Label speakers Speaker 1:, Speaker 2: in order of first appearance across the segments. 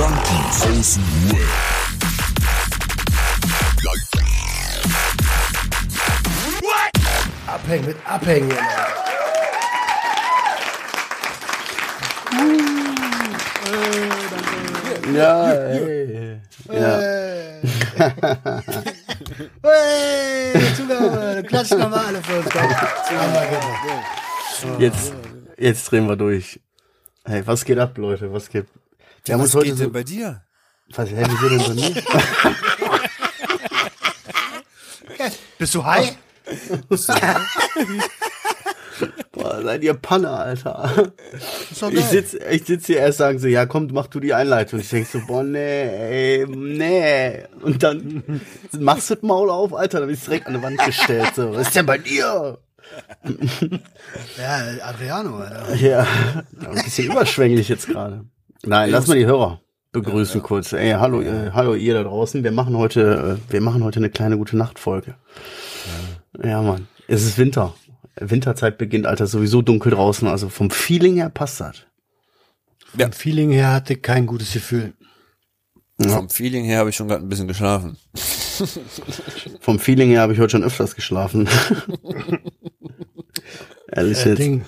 Speaker 1: Junkies aus dem Web.
Speaker 2: Abhängen mit Abhängen.
Speaker 3: Ja, ey. Ja.
Speaker 2: Hey, Zugabe, klatschen nochmal alle für uns. Komm. Einmal bitte.
Speaker 3: Jetzt, jetzt drehen wir durch. Hey, was geht ab, Leute? Was geht? Uns
Speaker 4: Was
Speaker 3: heute
Speaker 4: geht denn bei dir?
Speaker 3: was, hey, wieso denn so nie?
Speaker 2: Bist du high?
Speaker 3: Boah, seid ihr Panne, Alter. Ich
Speaker 2: geil.
Speaker 3: sitz, ich sitz hier erst sagen so, ja, komm, mach du die Einleitung. Ich denk so, boah, nee, ey, nee. Und dann machst du das Maul auf, Alter, dann bist du direkt an die Wand gestellt. So, was ist denn bei dir?
Speaker 2: Ja, Adriano, Alter.
Speaker 3: Ja, ein bisschen überschwänglich jetzt gerade. Nein, lass mal die Hörer begrüßen kurz. Ey, hallo, äh, hallo ihr da draußen. Wir machen heute, äh, wir machen heute eine kleine gute Nachtfolge. Ja, Mann. Es ist Winter. Winterzeit beginnt, Alter, sowieso dunkel draußen. Also vom Feeling her passt das.
Speaker 2: Vom Feeling her hatte ich kein gutes Gefühl.
Speaker 4: Vom Feeling her habe ich schon gerade ein bisschen geschlafen.
Speaker 3: Vom Feeling her habe ich heute schon öfters geschlafen. Ehrlich
Speaker 2: Äh,
Speaker 3: jetzt.
Speaker 2: Ding.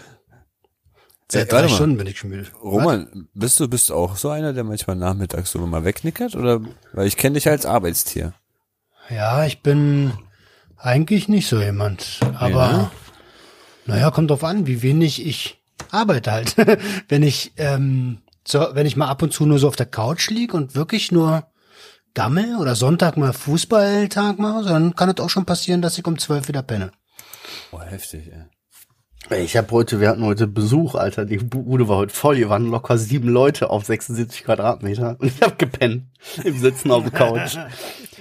Speaker 2: Seit
Speaker 4: warte
Speaker 2: drei. Stunden bin ich schon müde.
Speaker 4: Roman, bist du bist auch so einer, der manchmal nachmittags so mal wegnickert? Oder weil ich kenne dich als Arbeitstier.
Speaker 2: Ja, ich bin eigentlich nicht so jemand. Aber
Speaker 4: Ja.
Speaker 2: naja, kommt drauf an, wie wenig ich arbeite halt. wenn ich, ähm, so, wenn ich mal ab und zu nur so auf der Couch lieg und wirklich nur gammel oder Sonntag mal Fußballtag mache, dann kann es auch schon passieren, dass ich um zwölf wieder penne.
Speaker 4: Boah, heftig, ey.
Speaker 3: Ich habe heute, wir hatten heute Besuch, Alter. Die Bude war heute voll. Hier waren locker sieben Leute auf 76 Quadratmeter. Und ich habe gepennt im Sitzen auf der Couch.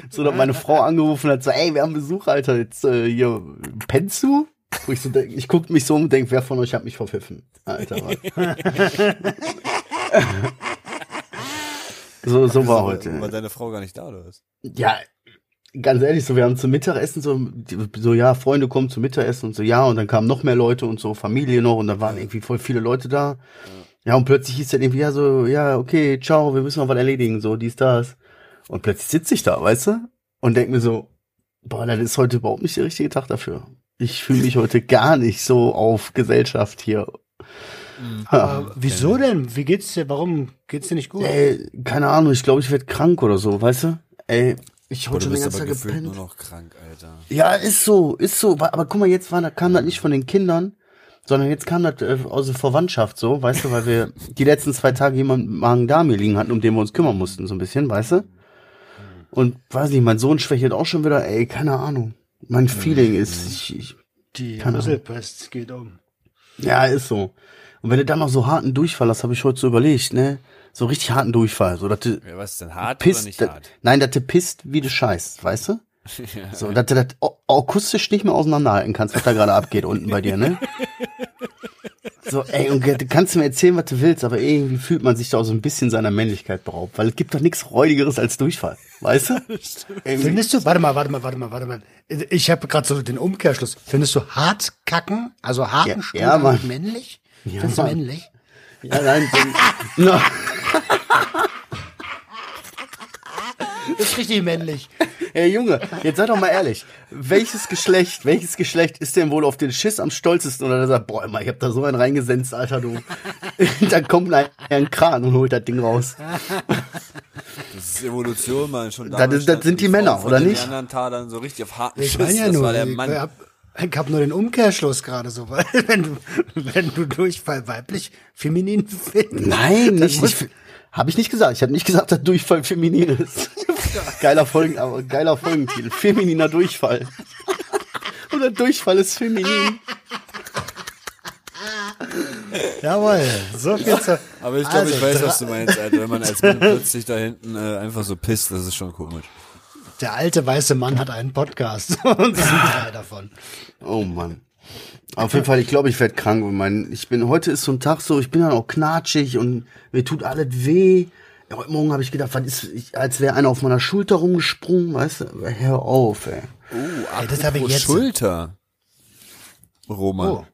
Speaker 3: So, dass meine Frau angerufen hat, so, ey, wir haben Besuch, Alter. Jetzt äh, hier, pennst du? Wo ich so denk, ich guck mich so um und denk, wer von euch hat mich verpfiffen? Alter? So, so war heute.
Speaker 4: War deine Frau gar nicht da, oder was?
Speaker 3: Ja, ganz ehrlich, so wir haben zum Mittagessen so, so ja, Freunde kommen zum Mittagessen und so, ja, und dann kamen noch mehr Leute und so, Familie noch und da waren irgendwie voll viele Leute da. Ja, und plötzlich hieß dann irgendwie, ja, so, ja, okay, ciao, wir müssen noch was erledigen, so, dies, das. Und plötzlich sitze ich da, weißt du? Und denk mir so, boah, das ist heute überhaupt nicht der richtige Tag dafür. Ich fühle mich heute gar nicht so auf Gesellschaft hier.
Speaker 2: Aber wieso denn? Wie geht's dir? Warum geht's dir nicht gut?
Speaker 3: Ey, keine Ahnung, ich glaube, ich werde krank oder so, weißt du? Ey, ich
Speaker 4: du
Speaker 3: schon den ganzen
Speaker 4: aber
Speaker 3: Tag gepennt.
Speaker 4: nur noch krank, Alter.
Speaker 3: Ja, ist so, ist so. Aber guck mal, jetzt war, da kam das nicht von den Kindern, sondern jetzt kam das äh, aus der Verwandtschaft so, weißt du, weil wir die letzten zwei Tage jemanden Magen-Darm hier liegen hatten, um den wir uns kümmern mussten, so ein bisschen, weißt du? Und weiß nicht, mein Sohn schwächelt auch schon wieder, ey, keine Ahnung. Mein Feeling ist, ich, ich,
Speaker 2: Die
Speaker 3: Keine Ahnung.
Speaker 2: Rüsselpest geht um.
Speaker 3: ja, ist so. Und wenn du dann noch so harten Durchfall hast, habe ich heute so überlegt, ne? So richtig harten Durchfall, so dass du
Speaker 4: Ja, was ist denn hart oder
Speaker 3: pisst,
Speaker 4: nicht
Speaker 3: dat-
Speaker 4: hart?
Speaker 3: nein, dass du pisst, wie du scheißt, weißt du? So, dass du das akustisch nicht mehr auseinanderhalten kannst, was da gerade abgeht unten bei dir, ne? So, ey, und du kannst mir erzählen, was du willst, aber irgendwie fühlt man sich da auch so ein bisschen seiner Männlichkeit beraubt, weil es gibt doch nichts Räudigeres als Durchfall, weißt du?
Speaker 2: Findest du, warte mal, warte mal, warte mal, warte mal. Ich habe gerade so den Umkehrschluss. Findest du hart kacken, also harten
Speaker 3: Ja,
Speaker 2: Stuhl
Speaker 3: ja, Mann.
Speaker 2: männlich?
Speaker 3: Ja,
Speaker 2: Findest du männlich?
Speaker 3: Ja, nein, so, no.
Speaker 2: Das ist richtig männlich.
Speaker 3: Ey, Junge, jetzt sei doch mal ehrlich. Welches Geschlecht, welches Geschlecht ist denn wohl auf den Schiss am stolzesten? Oder der sagt, boah, immer, ich hab da so einen reingesenzt, Alter, du. Dann kommt ein, ein Kran und holt das Ding raus.
Speaker 4: Das ist Evolution, man. Schon
Speaker 3: Das ist- das sind die Männer, oder nicht?
Speaker 4: Neandertalern so richtig auf harten
Speaker 2: Ich
Speaker 4: Schiss.
Speaker 2: meine ja
Speaker 4: das
Speaker 2: nur,
Speaker 4: war der
Speaker 2: ich,
Speaker 4: Mann.
Speaker 2: Ich hab nur den Umkehrschluss gerade so, weil wenn du, wenn du Durchfall weiblich, feminin findest.
Speaker 3: Nein, nicht, nicht habe ich nicht gesagt. Ich habe nicht gesagt, dass Durchfall feminin ist. geiler Folgen, aber geiler Folgentitel. Femininer Durchfall. Oder Durchfall ist feminin.
Speaker 2: Jawohl, so viel zu.
Speaker 4: Aber ich glaube,
Speaker 2: Also,
Speaker 4: ich weiß, was du meinst, Alter. Wenn man als Mann plötzlich da hinten äh, einfach so pisst, das ist schon komisch.
Speaker 2: Der alte weiße Mann hat einen Podcast und das sind drei davon.
Speaker 3: Oh Mann. Auf jeden Fall, ich glaube, ich werde krank. Mein, ich bin, heute ist so ein Tag so, ich bin dann auch knatschig und mir tut alles weh. Heute Morgen habe ich gedacht, was ist, ich, als wäre einer auf meiner Schulter rumgesprungen, weißt du? Hör auf, ey.
Speaker 4: Oh,
Speaker 2: Ey, das habe ich jetzt-
Speaker 4: Schulter. Roman.
Speaker 2: Oh.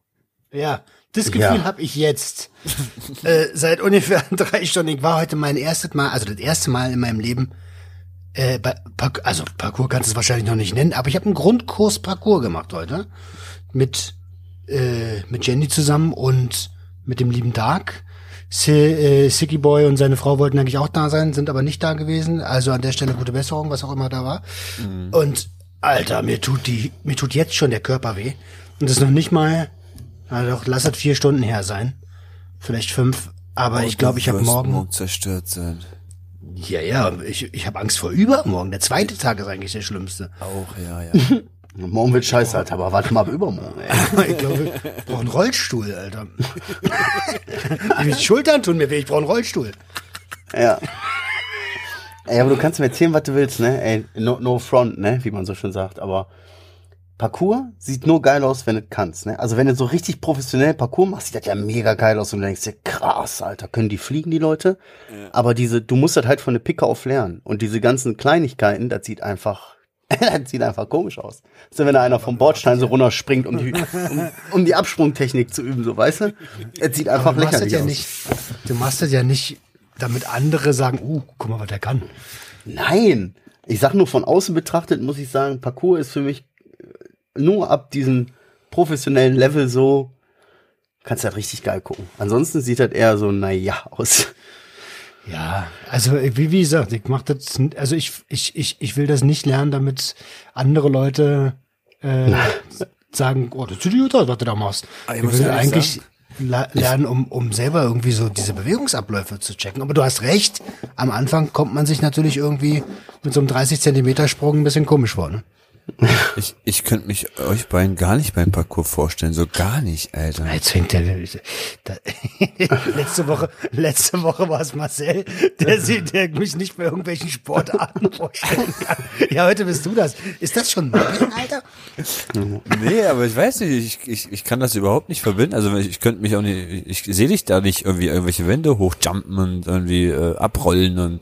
Speaker 2: Ja, das Gefühl
Speaker 3: Ja.
Speaker 2: habe ich jetzt. äh, seit ungefähr drei Stunden. Ich war heute mein erstes Mal, also das erste Mal in meinem Leben, äh, Park- also Parcours kannst du es wahrscheinlich noch nicht nennen, aber ich habe einen Grundkurs Parcours gemacht heute. Mit, äh, mit Jenny zusammen und mit dem lieben Dark. Si äh, Sicky Boy und seine Frau wollten eigentlich auch da sein, sind aber nicht da gewesen. Also an der Stelle gute Besserung, was auch immer da war. Und Alter, mir tut die, mir tut jetzt schon der Körper weh. Und das ist noch nicht mal, na doch, lass es vier Stunden her sein. Vielleicht fünf. Aber ich glaube, ich habe morgen.
Speaker 4: zerstört sein.
Speaker 2: Ja, ja, ich, ich habe Angst vor übermorgen. Der zweite Tag ist eigentlich der schlimmste.
Speaker 4: Auch, ja, ja.
Speaker 3: Morgen wird scheiße, Alter, aber warte mal ab übermorgen, ey.
Speaker 2: Ich glaube, ich brauche einen Rollstuhl, Alter. Die Schultern tun mir weh, ich brauche einen Rollstuhl.
Speaker 3: Ja. Ey, aber du kannst mir erzählen, was du willst, ne? Ey, no, no front, ne? Wie man so schön sagt. Aber Parcours sieht nur geil aus, wenn du kannst, ne? Also wenn du so richtig professionell Parcours machst, sieht das ja mega geil aus und du denkst dir, krass, Alter, können die fliegen, die Leute? Aber diese, du musst das halt von der Picke auf lernen. Und diese ganzen Kleinigkeiten, das sieht einfach, das sieht einfach komisch aus. So, wenn da einer vom Bordstein so runterspringt, um die, um, um die Absprungtechnik zu üben, so, weißt du? Es sieht einfach
Speaker 2: Du machst das
Speaker 3: lächerlich
Speaker 2: ja
Speaker 3: aus.
Speaker 2: nicht, du machst das ja nicht, damit andere sagen, uh, guck mal, was der kann.
Speaker 3: Nein, ich sag nur von außen betrachtet, muss ich sagen, Parcours ist für mich nur ab diesem professionellen Level so, kannst du halt richtig geil gucken. Ansonsten sieht das eher so, naja, aus.
Speaker 2: Ja, also wie, wie gesagt, ich mach das, also ich, ich, ich, ich will das nicht lernen, damit andere Leute äh, sagen, oh, das sieht gut aus, was du da machst.
Speaker 4: Aber ich
Speaker 2: will eigentlich la- lernen, um, um selber irgendwie so diese Bewegungsabläufe zu checken. Aber du hast recht, am Anfang kommt man sich natürlich irgendwie mit so einem 30 Zentimeter Sprung ein bisschen komisch vor. Ne?
Speaker 4: Ich, ich könnte mich euch beiden gar nicht beim Parcours vorstellen. So gar nicht, Alter.
Speaker 2: Jetzt fängt der, letzte Woche, letzte Woche war es Marcel, der, der mich nicht bei irgendwelchen Sportarten vorstellen kann. Ja, heute bist du das. Ist das schon Mobbing, Alter?
Speaker 4: Nee, aber ich weiß nicht, ich, ich, ich kann das überhaupt nicht verbinden. Also ich, ich könnte mich auch nicht, ich sehe dich da nicht irgendwie irgendwelche Wände hochjumpen und irgendwie äh, abrollen und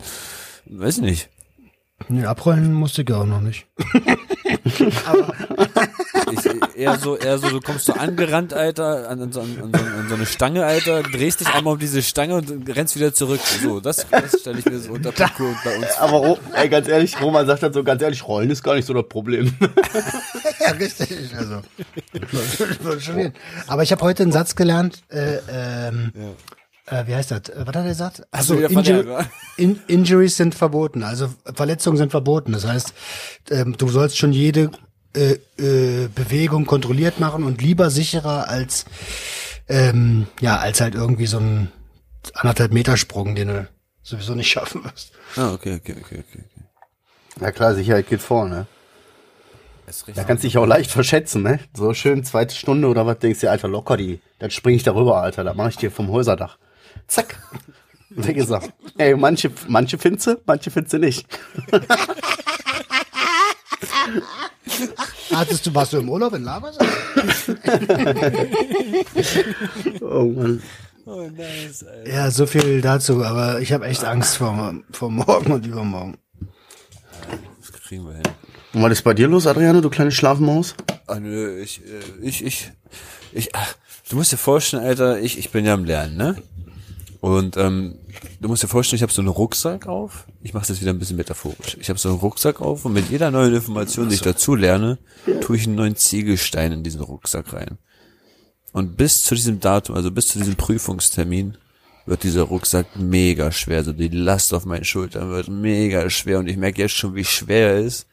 Speaker 4: weiß nicht.
Speaker 2: Nee, abrollen musste ich auch noch nicht.
Speaker 4: Ich, eher so, eher so, du kommst so angerannt, Alter, an, an, so, an, so, an so eine Stange, Alter, drehst dich einmal um diese Stange und rennst wieder zurück. So, das, das stelle ich mir so unter Parcours bei uns.
Speaker 3: Aber Ro- ey, ganz ehrlich, Roman sagt dann so, ganz ehrlich, Rollen ist gar nicht so das Problem.
Speaker 2: Ja, richtig. Also. Aber ich habe heute einen Satz gelernt, äh, ähm, äh, wie heißt das? Äh, Was hat er gesagt? Also
Speaker 4: wieder
Speaker 2: Inju
Speaker 4: verlernt, wa?
Speaker 2: in Injuries sind verboten, also Verletzungen sind verboten. Das heißt, ähm, du sollst schon jede äh, äh, Bewegung kontrolliert machen und lieber sicherer als ähm, ja als halt irgendwie so ein anderthalb Meter Sprung, den du sowieso nicht schaffen wirst.
Speaker 4: Ah, okay, okay, okay, okay. okay.
Speaker 3: Ja klar, Sicherheit geht vor, ne? Da kannst du dich auch leicht verschätzen, ne? So schön zweite Stunde oder was denkst du, Alter, locker die. Dann spring ich darüber, Alter, da mache ich dir vom Häuserdach. Zack. Wie gesagt. Ey, manche, manche findest du, manche findest du nicht.
Speaker 2: Hattest du, warst du im Urlaub in Lagos?
Speaker 3: Oh Mann.
Speaker 4: Oh, nice, Alter.
Speaker 2: Ja, so viel dazu, aber ich habe echt Angst vor, vor morgen und übermorgen.
Speaker 4: Das kriegen wir hin.
Speaker 3: Und was ist bei dir los, Adriano, du kleine Schlafmaus?
Speaker 4: Ah, nö, ich, äh, ich, ich, ich, ach, du musst dir vorstellen, Alter, ich, ich bin ja am Lernen, ne? Und ähm, du musst dir vorstellen, ich habe so einen Rucksack auf. Ich mache das wieder ein bisschen metaphorisch. Ich habe so einen Rucksack auf und mit jeder neuen Information, die ich dazu lerne, tue ich einen neuen Ziegelstein in diesen Rucksack rein. Und bis zu diesem Datum, also bis zu diesem Prüfungstermin, wird dieser Rucksack mega schwer. Also die Last auf meinen Schultern wird mega schwer und ich merke jetzt schon, wie schwer er ist.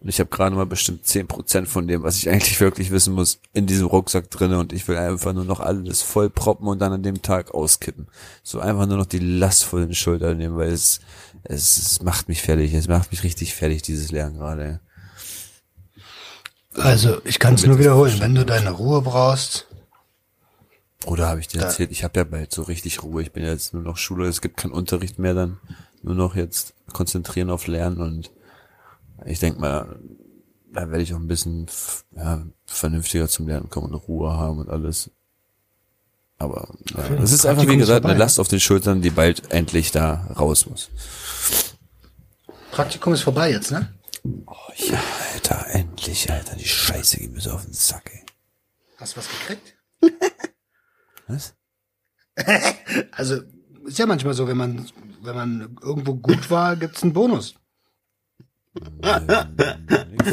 Speaker 4: Und ich habe gerade mal bestimmt 10% von dem, was ich eigentlich wirklich wissen muss, in diesem Rucksack drinne und ich will einfach nur noch alles voll proppen und dann an dem Tag auskippen. So einfach nur noch die Last von den Schultern nehmen, weil es, es, es macht mich fertig. Es macht mich richtig fertig, dieses Lernen gerade.
Speaker 2: Also, ich kann es nur wiederholen. Wenn du deine Ruhe brauchst,
Speaker 4: Oder habe ich dir erzählt, ich habe ja bald so richtig Ruhe. Ich bin ja jetzt nur noch Schule, es gibt keinen Unterricht mehr dann. Nur noch jetzt konzentrieren auf Lernen und ich denk mal, da werde ich auch ein bisschen ja, vernünftiger zum Lernen kommen und Ruhe haben und alles. Aber ja, es ist einfach, wie gesagt, eine
Speaker 2: vorbei.
Speaker 4: Last auf den Schultern, die bald endlich da raus muss.
Speaker 2: Praktikum ist vorbei jetzt, ne?
Speaker 4: Oh ja, Alter, endlich, Alter, die Scheiße geht mir so auf den Sack, ey.
Speaker 2: Hast du was gekriegt?
Speaker 4: Was?
Speaker 2: Also, ist ja manchmal so, wenn man, wenn man irgendwo gut war, gibt's einen Bonus.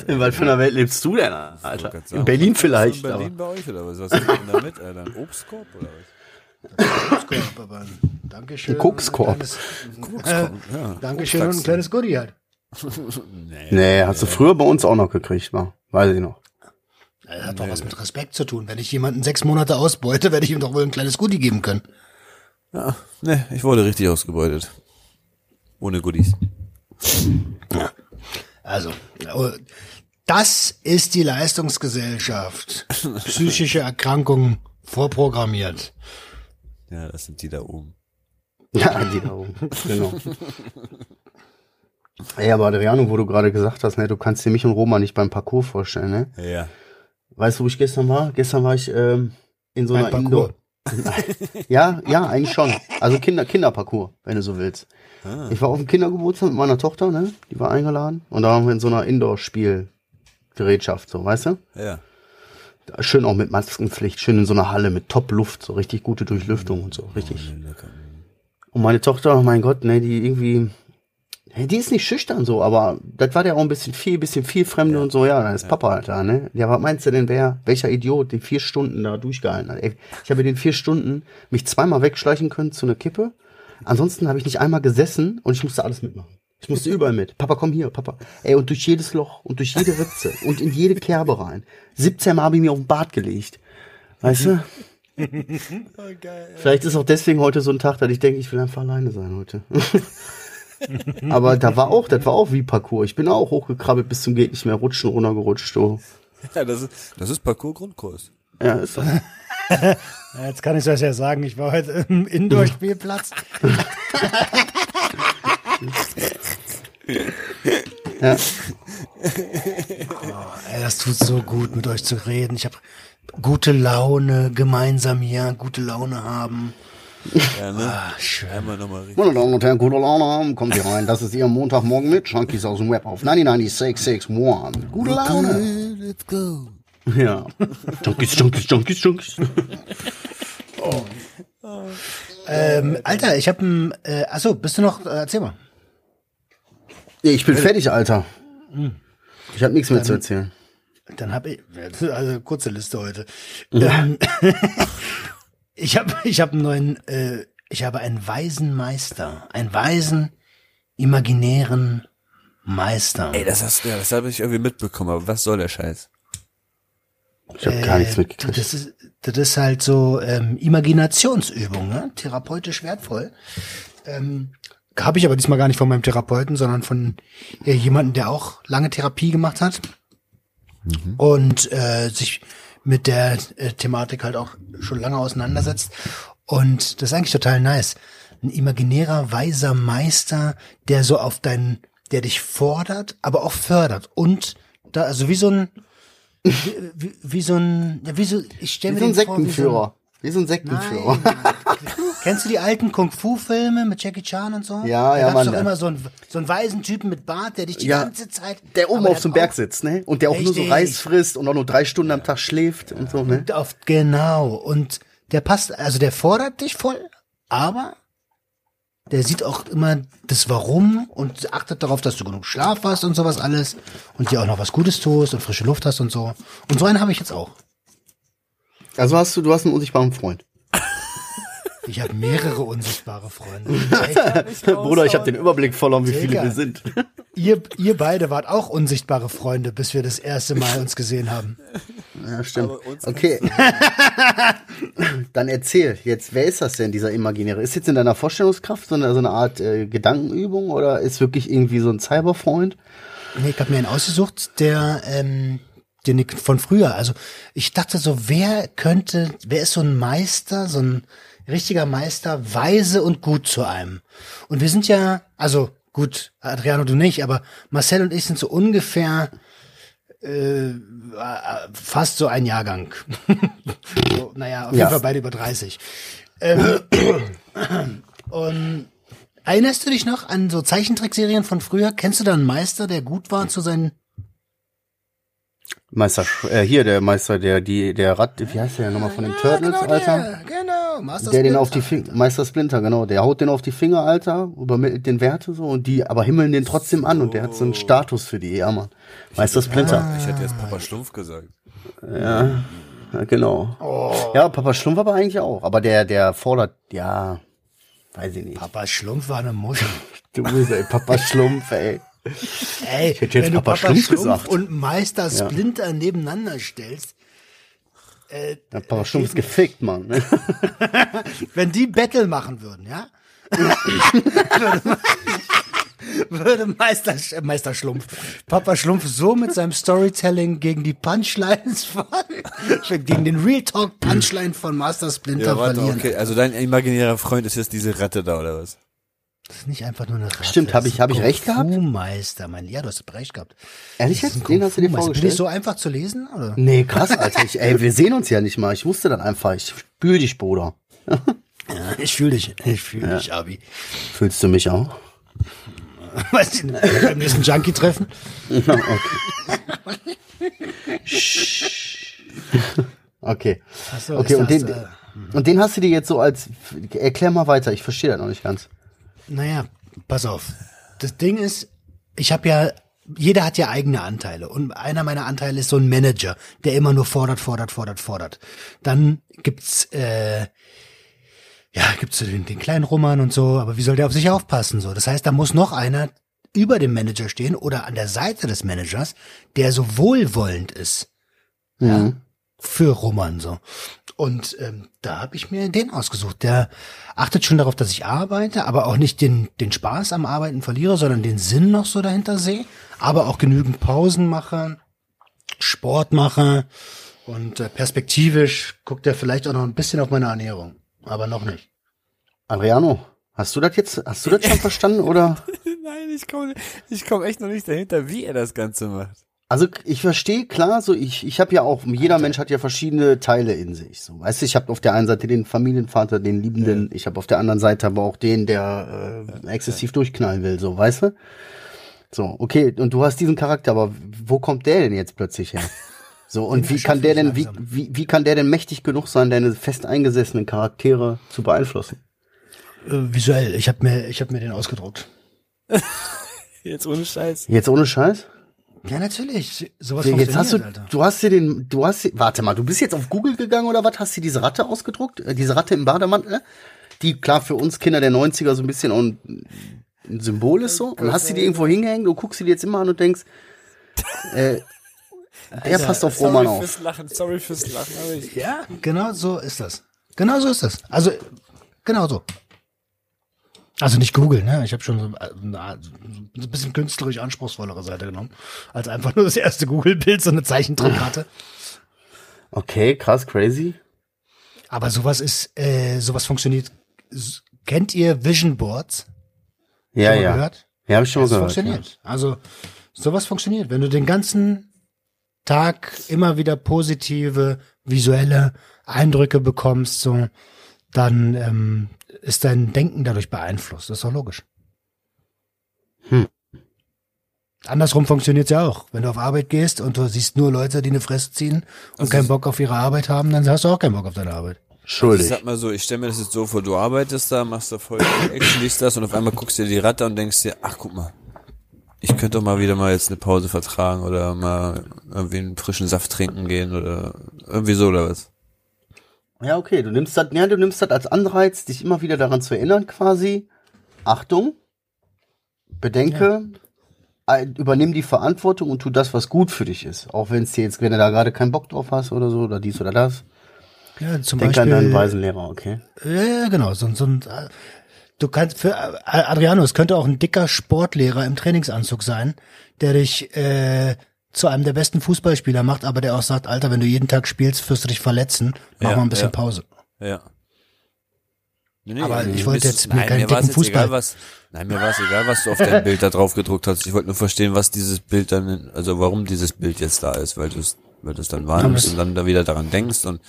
Speaker 3: In was für einer Welt lebst du denn, Alter? In Berlin vielleicht.
Speaker 4: In Berlin
Speaker 3: aber.
Speaker 4: bei euch oder was? Was ist denn da mit, Alter? Ein Obstkorb oder was?
Speaker 2: Kokskorb, aber ein Dankeschön.
Speaker 3: Ein Kokskorb.
Speaker 2: Äh,
Speaker 4: Ja.
Speaker 2: Dankeschön und ein kleines Goodie halt.
Speaker 4: Nee.
Speaker 3: Nee, hast du früher bei uns auch noch gekriegt, war. Weiß ich noch.
Speaker 2: Das hat doch was mit Respekt zu tun. Wenn ich jemanden sechs Monate ausbeute, werde ich ihm doch wohl ein kleines Goodie geben können.
Speaker 4: Ja, nee, ich wurde richtig ausgebeutet. Ohne Goodies.
Speaker 2: Also, oh, das ist die Leistungsgesellschaft. Psychische Erkrankungen vorprogrammiert.
Speaker 4: Ja, das sind die da oben.
Speaker 3: Ja, die da oben. Genau. Ey, aber Adriano, wo du gerade gesagt hast, ne, du kannst dir mich und Roma nicht beim Parcours vorstellen, ne?
Speaker 4: Ja.
Speaker 3: Weißt du, wo ich gestern war? Gestern war ich ähm, in so einer. Indoor. ja, ja, eigentlich schon. Also Kinder, Kinderparcours, wenn du so willst. Ich war auf dem Kindergeburtstag mit meiner Tochter, ne? Die war eingeladen. Und da waren wir in so einer Indoor-Spielgerätschaft, so, weißt du?
Speaker 4: Ja.
Speaker 3: Schön auch mit Maskenpflicht, schön in so einer Halle mit Top-Luft, so richtig gute Durchlüftung und so, richtig. Und meine Tochter, mein Gott, ne, die irgendwie, die ist nicht schüchtern so, aber das war der auch ein bisschen viel, bisschen viel Fremde und so, ja, dann ist Papa halt da, ne? Ja, was meinst du denn, wer, welcher Idiot die vier Stunden da durchgehalten hat? Ey, ich habe in den vier Stunden mich zweimal wegschleichen können zu einer Kippe. Ansonsten habe ich nicht einmal gesessen und ich musste alles mitmachen. Ich musste überall mit. Papa, komm hier, Papa. Ey, und durch jedes Loch und durch jede Ritze und in jede Kerbe rein. 17 Mal habe ich mir auf den Bart gelegt. Weißt du? Vielleicht ist auch deswegen heute so ein Tag, dass ich denke, ich will einfach alleine sein heute. Aber da war auch, das war auch wie Parcours. Ich bin auch hochgekrabbelt bis zum geht nicht mehr, rutschen, runtergerutscht. So.
Speaker 4: Ja, das ist, das ist Parcours-Grundkurs.
Speaker 3: Ja, ist so.
Speaker 2: Ja, Jetzt kann ich das ja sagen. Ich war heute im Indoor-Spielplatz.
Speaker 3: Ja.
Speaker 2: Ey, das tut so gut, mit euch zu reden. Ich habe gute Laune, gemeinsam hier, gute Laune haben.
Speaker 4: Ja, ne?
Speaker 2: Ah, schön.
Speaker 4: Einmal nochmal richtig.
Speaker 3: Meine Damen und Herren, gute Laune haben, kommt hier rein. Das ist Ihr Montagmorgen mit Junkies aus dem Web auf 99661. Gute Laune.
Speaker 4: Let's go.
Speaker 3: Ja. Junkies, Junkies, Junkies, Junkies.
Speaker 2: Ähm, Alter, ich habe ein. Äh, achso, bist du noch? Äh, erzähl mal.
Speaker 3: Nee, ich bin fertig, Alter. Ich habe nichts mehr zu erzählen.
Speaker 2: Dann habe ich. Also kurze Liste heute. Ähm, ich habe ich hab einen neuen. Äh, ich habe einen weisen Meister. Einen weisen, imaginären Meister.
Speaker 4: Ey, das hast ja, das habe ich irgendwie mitbekommen, aber was soll der Scheiß?
Speaker 3: Ich habe gar nichts mitgekriegt.
Speaker 2: Das ist, das ist halt so ähm, Imaginationsübung, ne? therapeutisch wertvoll. Ähm, Habe ich aber diesmal gar nicht von meinem Therapeuten, sondern von äh, jemandem, der auch lange Therapie gemacht hat und äh, sich mit der äh, Thematik halt auch schon lange auseinandersetzt. Und das ist eigentlich total nice. Ein imaginärer, weiser Meister, der so auf deinen, der dich fordert, aber auch fördert. Und da, also wie so ein, wie, wie, wie so ein, ja, wie so, ich stelle
Speaker 3: Wie
Speaker 2: mir
Speaker 3: so ein
Speaker 2: den vor, wie
Speaker 3: Sektenführer. Wie so ein
Speaker 2: So ein,
Speaker 3: Sektenführer.
Speaker 2: Nein. Kennst du die alten Kung-Fu-Filme mit Jackie Chan und so?
Speaker 3: Ja,
Speaker 2: da
Speaker 3: ja, Mann.
Speaker 2: doch immer so einen, so einen weisen Typen mit Bart, der dich die
Speaker 3: Ja,
Speaker 2: ganze Zeit...
Speaker 3: Der oben auf so einem Berg sitzt, ne? Und der auch nur so
Speaker 2: Richtig.
Speaker 3: Reis frisst und auch nur drei Stunden am Tag schläft und so, ne?
Speaker 2: Auf, genau. Und der passt, also der fordert dich voll, aber der sieht auch immer das Warum und achtet darauf, dass du genug Schlaf hast und sowas alles und dir auch noch was Gutes tust und frische Luft hast und so. Und so einen habe ich jetzt auch.
Speaker 3: Also hast du, du hast einen unsichtbaren Freund.
Speaker 2: Ich habe mehrere unsichtbare Freunde.
Speaker 3: Bruder, ich habe den Überblick verloren, wie viele wir sind.
Speaker 2: ihr, ihr beide wart auch unsichtbare Freunde, bis wir das erste Mal uns gesehen haben.
Speaker 3: Ja, stimmt. Okay. Dann erzähl jetzt, wer ist das denn, dieser Imaginäre? Ist jetzt in deiner Vorstellungskraft so eine, so eine Art äh, Gedankenübung oder ist wirklich irgendwie so ein Cyberfreund?
Speaker 2: Nee, ich habe mir einen ausgesucht, der, ähm, den ich von früher. Also ich dachte so, wer könnte, wer ist so ein Meister, so ein richtiger Meister, weise und gut zu einem. Und wir sind ja, also gut, Adriano du nicht, aber Marcel und ich sind so ungefähr äh, fast so ein Jahrgang. so, naja, auf
Speaker 3: Ja.
Speaker 2: jeden Fall beide über 30. Ähm, und erinnerst du dich noch an so Zeichentrickserien von früher? Kennst du da einen Meister, der gut war zu seinen
Speaker 3: Meister, äh, hier der Meister, der die, der Rad, wie heißt der nochmal von den Turtles,
Speaker 2: genau
Speaker 3: Alter?
Speaker 2: Der, genau, genau, Master
Speaker 3: der den auf die
Speaker 2: Splinter,
Speaker 3: Finger, Meister Splinter, genau, der haut den auf die Finger, Alter, übermittelt den Werte so und die aber himmeln den trotzdem an und der hat so einen Status für die, ja, Mann. Meister Splinter.
Speaker 4: Ich hätte jetzt Papa Schlumpf gesagt.
Speaker 3: Ja, ja, genau. Ja, Papa Schlumpf aber eigentlich auch, aber der, der fordert, ja, weiß ich nicht.
Speaker 2: Papa Schlumpf war eine Muschel.
Speaker 3: Du bist, ey, Papa Schlumpf, ey.
Speaker 2: Ey,
Speaker 3: Ich hätte jetzt
Speaker 2: wenn du
Speaker 3: Papa Schlumpf gesagt.
Speaker 2: und Meister Splinter nebeneinander stellst,
Speaker 3: Der Papa Schlumpf ist gefickt, Mann. ne?
Speaker 2: wenn die Battle machen würden, ja? würde, würde Meister, äh, Meister Schlumpf, Papa Schlumpf so mit seinem Storytelling gegen die Punchlines von, gegen den Real Talk Punchline von Master Splinter
Speaker 4: Ja, warte,
Speaker 2: verlieren.
Speaker 4: okay. Also dein imaginärer Freund ist jetzt diese Ratte da, oder was?
Speaker 2: Das ist nicht einfach nur eine Ratte.
Speaker 3: Stimmt, hab
Speaker 2: das
Speaker 3: ich- hab ich recht gehabt?
Speaker 2: Kung-Fu-Meister, mein, ja, du hast recht gehabt.
Speaker 3: Ehrlich jetzt? Den hast du dir
Speaker 2: Kung-Fu-Meister. Bin ich
Speaker 3: vorgestellt?
Speaker 2: so einfach zu lesen, oder?
Speaker 3: Nee, krass, Alter. Ich, ey, wir sehen uns ja nicht mal. Ich wusste dann einfach, ich spür dich, Bruder.
Speaker 2: Ja, ich fühle dich, ich fühle dich, Abi.
Speaker 3: Fühlst du mich auch?
Speaker 2: Weißt du, beim nächsten Junkie-Treffen?
Speaker 3: Okay.
Speaker 2: Ach so,
Speaker 3: Okay, und den,
Speaker 2: äh,
Speaker 3: und den hast du dir jetzt so als, erklär mal weiter, ich verstehe das noch nicht ganz.
Speaker 2: Naja, pass auf. Das Ding ist, ich habe ja, jeder hat ja eigene Anteile. Und einer meiner Anteile ist so ein Manager, der immer nur fordert, fordert, fordert, fordert. Dann gibt's, äh, ja, gibt's so den, den kleinen Roman und so, aber wie soll der auf sich aufpassen? So, das heißt, da muss noch einer über dem Manager stehen oder an der Seite des Managers, der so wohlwollend ist. Ja, für Roman so. Und ähm, da habe ich mir den ausgesucht. Der achtet schon darauf, dass ich arbeite, aber auch nicht den, den Spaß am Arbeiten verliere, sondern den Sinn noch so dahinter sehe, aber auch genügend Pausen mache, Sport mache und äh, perspektivisch guckt er vielleicht auch noch ein bisschen auf meine Ernährung, aber noch nicht.
Speaker 3: Adriano, hast du das jetzt, hast du das schon verstanden oder?
Speaker 4: Nein, ich komme ich komm echt noch nicht dahinter, wie er das Ganze macht.
Speaker 3: Also ich verstehe klar, so ich ich habe ja auch jeder Mensch hat ja verschiedene Teile in sich. So, weißt du, ich habe auf der einen Seite den Familienvater, den Liebenden, ich habe auf der anderen Seite aber auch den, der äh, exzessiv durchknallen will, so, weißt du? So, okay, und du hast diesen Charakter, aber wo kommt der denn jetzt plötzlich her? So, und wie kann der denn, wie, wie, wie kann der denn mächtig genug sein, deine fest eingesessenen Charaktere zu beeinflussen?
Speaker 2: Äh, visuell, ich habe mir, ich habe mir den ausgedruckt.
Speaker 4: Jetzt ohne Scheiß.
Speaker 3: Jetzt ohne Scheiß?
Speaker 2: Ja, natürlich. Sowas
Speaker 3: Jetzt hast du,
Speaker 2: Alter.
Speaker 3: du hast dir den, du hast, warte mal, du bist jetzt auf Google gegangen oder was? Hast du diese Ratte ausgedruckt? Äh, Diese Ratte im Bademantel? Die klar für uns Kinder der 90er so ein bisschen auch ein, ein Symbol ist so. Und hast du die irgendwo hingehängt, du guckst sie dir jetzt immer an und denkst, äh, der passt auf Roman
Speaker 4: sorry
Speaker 3: auf.
Speaker 4: fürs Lachen, sorry fürs Lachen, aber ich,
Speaker 2: Ja, genau so ist das. Genau so ist das. Also, genau so. Also nicht Google, ne? Ich habe schon so äh, eine, so ein bisschen künstlerisch anspruchsvollere Seite genommen, als einfach nur das erste Google-Bild, so eine Zeichentrickkarte.
Speaker 3: Okay, krass, crazy.
Speaker 2: Aber sowas ist, äh, sowas funktioniert. Kennt ihr Vision Boards?
Speaker 3: Ja, ja.
Speaker 2: Gehört?
Speaker 3: Ja, habe ich schon mal gehört.
Speaker 2: funktioniert. Also sowas funktioniert. Wenn du den ganzen Tag immer wieder positive visuelle Eindrücke bekommst, so, dann ähm, ist dein Denken dadurch beeinflusst. Das ist doch logisch.
Speaker 3: Hm.
Speaker 2: Andersrum funktioniert's ja auch. Wenn du auf Arbeit gehst und du siehst nur Leute, die eine Fresse ziehen und keinen Bock auf ihre Arbeit haben, dann hast du auch keinen Bock auf deine Arbeit.
Speaker 3: Ja.
Speaker 4: ich
Speaker 3: Schuldig.
Speaker 4: sag mal so, ich stelle mir das jetzt so vor, du arbeitest da, machst da voll Action, dies, das und auf einmal guckst du dir die Ratte und denkst dir, ach guck mal, ich könnte doch mal wieder mal jetzt eine Pause vertragen oder mal irgendwie einen frischen Saft trinken gehen oder irgendwie so oder was.
Speaker 3: Ja, okay, du nimmst das, ja, du nimmst das als Anreiz, dich immer wieder daran zu erinnern, quasi. Achtung, bedenke, ein- übernimm die Verantwortung und tu das, was gut für dich ist. Auch wenn es dir jetzt, wenn du da gerade keinen Bock drauf hast oder so, oder dies oder das.
Speaker 2: Ja, zum
Speaker 3: Denk an
Speaker 2: Beispiel.
Speaker 3: deinen weisen Lehrer, okay.
Speaker 2: Ja, ja, genau. So, so ein, äh, du kannst für äh, Adriano, es könnte auch ein dicker Sportlehrer im Trainingsanzug sein, der dich äh, zu einem der besten Fußballspieler macht, aber der auch sagt, Alter, wenn du jeden Tag spielst, wirst du dich verletzen. Mach
Speaker 4: Ja,
Speaker 2: mal ein bisschen
Speaker 4: ja.
Speaker 2: Pause.
Speaker 4: Ja. Nee, nee,
Speaker 2: Aber ich
Speaker 4: mir
Speaker 2: wollte jetzt mir
Speaker 4: nein,
Speaker 2: keinen
Speaker 4: mir war's
Speaker 2: dicken
Speaker 4: jetzt egal,
Speaker 2: Fußball-
Speaker 4: was, nein, mir war es egal, was du auf dein Bild da drauf gedruckt hast. Ich wollte nur verstehen, was dieses Bild dann, also warum dieses Bild jetzt da ist, weil du es, weil du es dann wahrnimmst und dann da wieder daran denkst und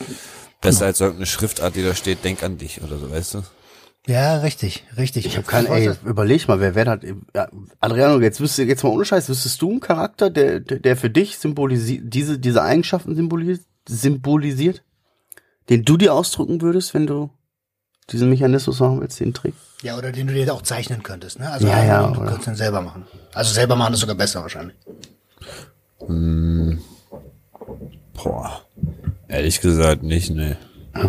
Speaker 4: besser als irgendeine Schriftart, die da steht, denk an dich oder so, weißt du?
Speaker 2: Ja, richtig, richtig.
Speaker 3: Ich habe keinen, ey, überleg mal, wer wäre das? Ja, Adriano, jetzt wüsste, jetzt mal ohne Scheiß, wüsstest du einen Charakter, der, der, für dich symbolisiert, diese, diese Eigenschaften symbolisiert, symbolisiert? Den du dir ausdrücken würdest, wenn du diesen Mechanismus machen willst, den Trick.
Speaker 2: Ja, oder den du dir auch zeichnen könntest, ne? Also
Speaker 3: Ja, ja,
Speaker 2: du
Speaker 3: oder-
Speaker 2: könntest den selber machen. Also selber machen ist sogar besser wahrscheinlich.
Speaker 4: Boah. Ehrlich gesagt nicht, ne.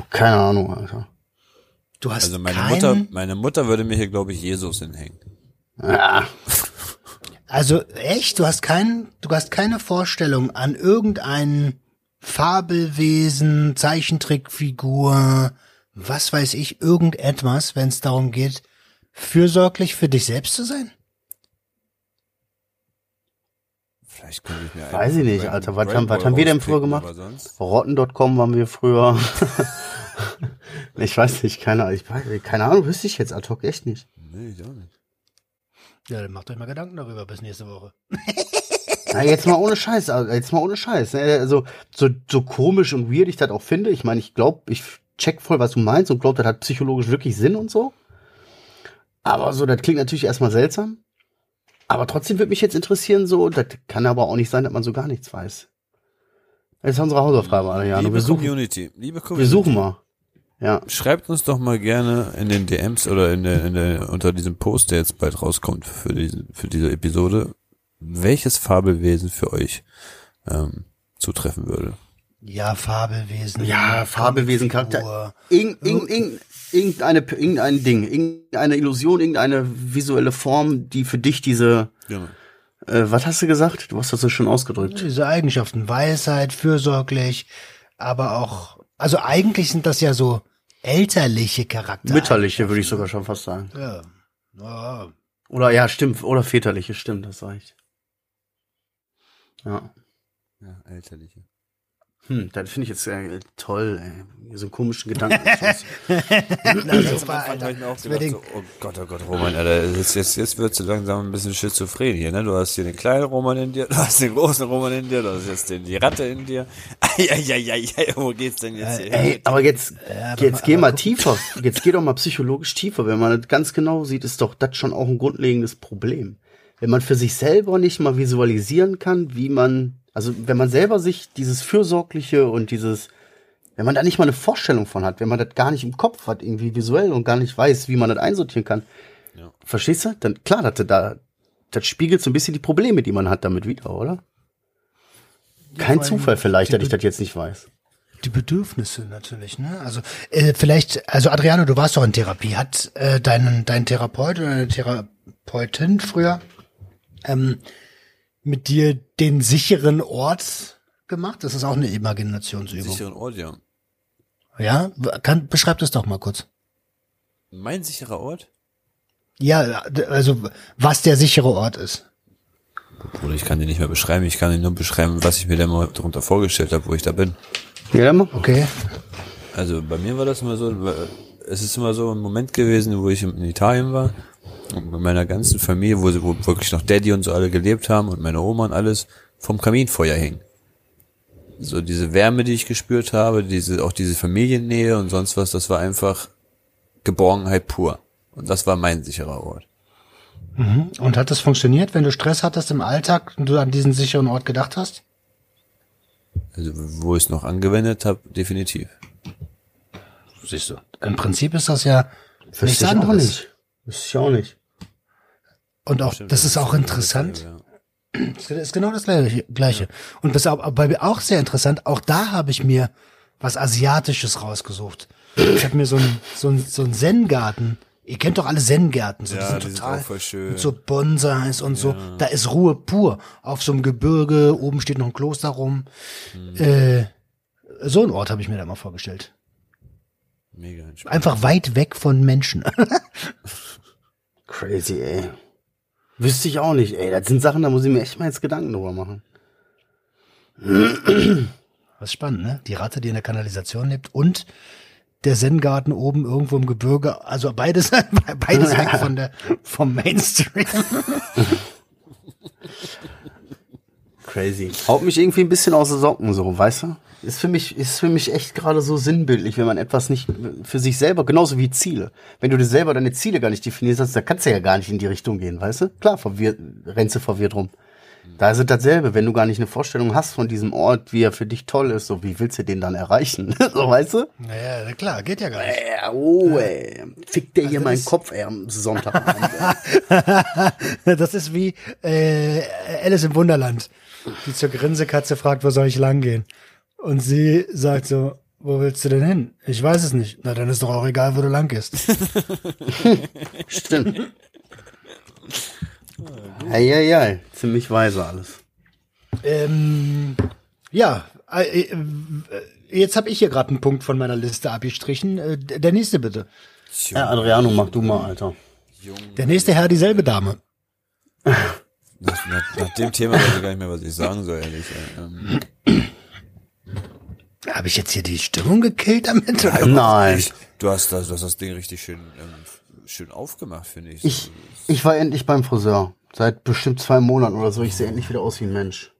Speaker 3: Keine Ahnung, Alter.
Speaker 2: Du hast
Speaker 4: Also meine
Speaker 2: keinen,
Speaker 4: Mutter, meine Mutter würde mir hier, glaube ich, Jesus hinhängen.
Speaker 3: Ja,
Speaker 2: also echt, du hast keinen, du hast keine Vorstellung an irgendein Fabelwesen, Zeichentrickfigur, was weiß ich, irgendetwas, wenn es darum geht, fürsorglich für dich selbst zu sein?
Speaker 4: Vielleicht könnte ich mir
Speaker 3: Weiß ich nicht, Alter. Was haben- was haben wir denn früher gemacht? Rotten.com waren wir früher. ich weiß nicht, keine Ahnung. Ich weiß, keine Ahnung, wüsste ich jetzt ad hoc echt nicht.
Speaker 4: Nee, ich auch nicht.
Speaker 2: Ja, dann macht euch mal Gedanken darüber bis nächste Woche.
Speaker 3: Na, jetzt mal ohne Scheiß, also jetzt mal ohne Scheiß. ne? Also, so, so komisch und weird ich das auch finde. Ich meine, ich glaube, ich check voll, was du meinst und glaube, das hat psychologisch wirklich Sinn und so. Aber so, das klingt natürlich erstmal seltsam. Aber trotzdem würde mich jetzt interessieren, so, das kann aber auch nicht sein, dass man so gar nichts weiß. Das ist unsere Hausaufgabe, Adriano.
Speaker 4: Liebe
Speaker 3: Wir suchen,
Speaker 4: Community, liebe Community.
Speaker 3: wir suchen mal. Ja.
Speaker 4: Schreibt uns doch mal gerne in den DMs oder in der, in der, unter diesem Post, der jetzt bald rauskommt für diese, für diese Episode, welches Fabelwesen für euch ähm, zutreffen würde.
Speaker 2: Ja, Fabelwesen.
Speaker 3: Ja, Fabelwesen. Charakter. Irgend, irgend, irgend, irgendeine, irgendein Ding, irgendeine Illusion, irgendeine visuelle Form, die für dich diese,
Speaker 4: Genau.
Speaker 3: äh, was hast du gesagt? Du hast das so schon ausgedrückt.
Speaker 2: Diese Eigenschaften, Weisheit, fürsorglich, aber auch, also eigentlich sind das ja so elterliche Charakter.
Speaker 3: Mütterliche, würde ich sogar schon fast sagen.
Speaker 2: Ja. ja.
Speaker 3: Oder ja, stimmt, oder väterliche, stimmt, das reicht. Ja.
Speaker 4: Ja, elterliche.
Speaker 3: Hm, das finde ich jetzt äh, toll, ey. So einen komischen Gedanken.
Speaker 2: Na, das war, Alter, das
Speaker 4: gedacht, so, oh Gott, oh Gott, Roman, Alter, jetzt, jetzt, jetzt wird du langsam ein bisschen schizophren hier, ne? Du hast hier den kleinen Roman in dir, du hast den großen Roman in dir, du hast jetzt den, die Ratte in dir. Eieieiei, wo geht's denn jetzt hier?
Speaker 3: Ey, aber jetzt,
Speaker 2: aber
Speaker 3: jetzt
Speaker 2: mal-
Speaker 3: geh
Speaker 2: aber
Speaker 3: mal tiefer. Jetzt geh doch mal psychologisch tiefer. Wenn man das ganz genau sieht, ist doch das schon auch ein grundlegendes Problem. Wenn man für sich selber nicht mal visualisieren kann, wie man, also wenn man selber sich dieses Fürsorgliche und dieses, wenn man da nicht mal eine Vorstellung von hat, wenn man das gar nicht im Kopf hat, irgendwie visuell und gar nicht weiß, wie man das einsortieren kann,
Speaker 4: Ja.
Speaker 3: verstehst du? Dann klar, dass da, das spiegelt so ein bisschen die Probleme, die man hat damit wieder, oder? Kein Zufall vielleicht, dass ich das jetzt nicht weiß.
Speaker 2: die Bedürfnisse natürlich, ne? Also äh, vielleicht, also Adriano, du warst doch in Therapie. Hat äh, dein, dein Therapeut oder deine Therapeutin früher ähm, mit dir den sicheren Ort gemacht? Das ist auch eine Imaginationsübung.
Speaker 4: Sicheren Ort, ja.
Speaker 2: Ja, kann, beschreib das doch mal kurz.
Speaker 4: Mein sicherer Ort?
Speaker 2: Ja, also was der sichere Ort ist.
Speaker 4: Oder ich kann den nicht mehr beschreiben, ich kann dir nur beschreiben, was ich mir da mal darunter vorgestellt habe, wo ich da bin.
Speaker 3: Ja.
Speaker 2: Okay.
Speaker 4: Also bei mir war das immer so, es ist immer so ein Moment gewesen, wo ich in Italien war und mit meiner ganzen Familie, wo, sie, wo wirklich noch Daddy und so alle gelebt haben und meine Oma und alles vom Kaminfeuer hing. So diese Wärme, die ich gespürt habe, diese auch diese Familiennähe und sonst was, das war einfach Geborgenheit pur. Und das war mein sicherer Ort.
Speaker 2: Und hat das funktioniert, wenn du Stress hattest im Alltag und du an diesen sicheren Ort gedacht hast?
Speaker 4: Also wo ich es noch angewendet habe, definitiv.
Speaker 2: Siehst du. Im Prinzip ist das ja nichts
Speaker 3: ich auch
Speaker 2: anderes.
Speaker 3: nicht. Wüsste ich auch nicht.
Speaker 2: Und auch, das ist auch interessant. Das ist genau das Gleiche. Und das ist auch, bei mir auch sehr interessant. Auch da habe ich mir was Asiatisches rausgesucht. Ich habe mir so ein so ein so ein Zen-Garten. Ihr kennt doch alle Zen-Gärten. So,
Speaker 4: Ja,
Speaker 2: die sind
Speaker 4: die sind
Speaker 2: total
Speaker 4: auch voll schön.
Speaker 2: mit so Bonsais und so. Da ist Ruhe pur. Auf so einem Gebirge. Oben steht noch ein Kloster rum.
Speaker 4: Hm.
Speaker 2: Äh, so einen Ort habe ich mir da mal vorgestellt.
Speaker 4: Mega entspannt.
Speaker 2: Einfach weit weg von Menschen.
Speaker 3: Crazy, ey. Wüsste ich auch nicht, ey. Das sind Sachen, da muss ich mir echt mal jetzt Gedanken drüber machen.
Speaker 2: Was spannend, ne? Die Ratte, die in der Kanalisation lebt und der Zen-Garten oben irgendwo im Gebirge. Also beides, beides weg von der, vom Mainstream.
Speaker 3: Crazy. Haut mich irgendwie ein bisschen aus den Socken, so, weißt du? Ist für mich, ist für mich echt gerade so sinnbildlich, wenn man etwas nicht für sich selber, genauso wie Ziele. Wenn du dir selber deine Ziele gar nicht definierst hast, dann kannst du ja gar nicht in die Richtung gehen, weißt du? Klar, verwirrt, rennst du verwirrt rum. Da ist es dasselbe, wenn du gar nicht eine Vorstellung hast von diesem Ort, wie er für dich toll ist, so wie willst du den dann erreichen? so weißt du?
Speaker 2: Naja, na klar, geht ja gar nicht.
Speaker 3: Äh, oh, ey. Fickt der hier meinen Kopf, ey, am Sonntag.
Speaker 2: Das ist wie äh, Alice im Wunderland, die zur Grinsekatze fragt, wo soll ich lang gehen? Und sie sagt so, wo willst du denn hin? Ich weiß es nicht. Na, dann ist doch auch egal, wo du lang gehst.
Speaker 3: Stimmt. Eieiei, ziemlich weise alles.
Speaker 2: ähm, ja, äh, äh, jetzt habe ich hier gerade einen Punkt von meiner Liste abgestrichen. Äh, der nächste bitte.
Speaker 3: Ja, Adriano, mach du mal, Alter.
Speaker 2: Der nächste Herr, dieselbe Dame.
Speaker 4: Nach, nach, nach dem Thema weiß ich gar nicht mehr, was ich sagen soll, ehrlich. Ähm,
Speaker 2: Habe ich jetzt hier die Stimmung gekillt damit? Oder?
Speaker 3: Nein.
Speaker 4: ich, du, hast das, du hast das Ding richtig schön, ähm, schön aufgemacht, finde ich.
Speaker 3: Ich, ich war endlich beim Friseur. Seit bestimmt zwei Monaten oder so. Ich sehe endlich wieder aus wie ein Mensch.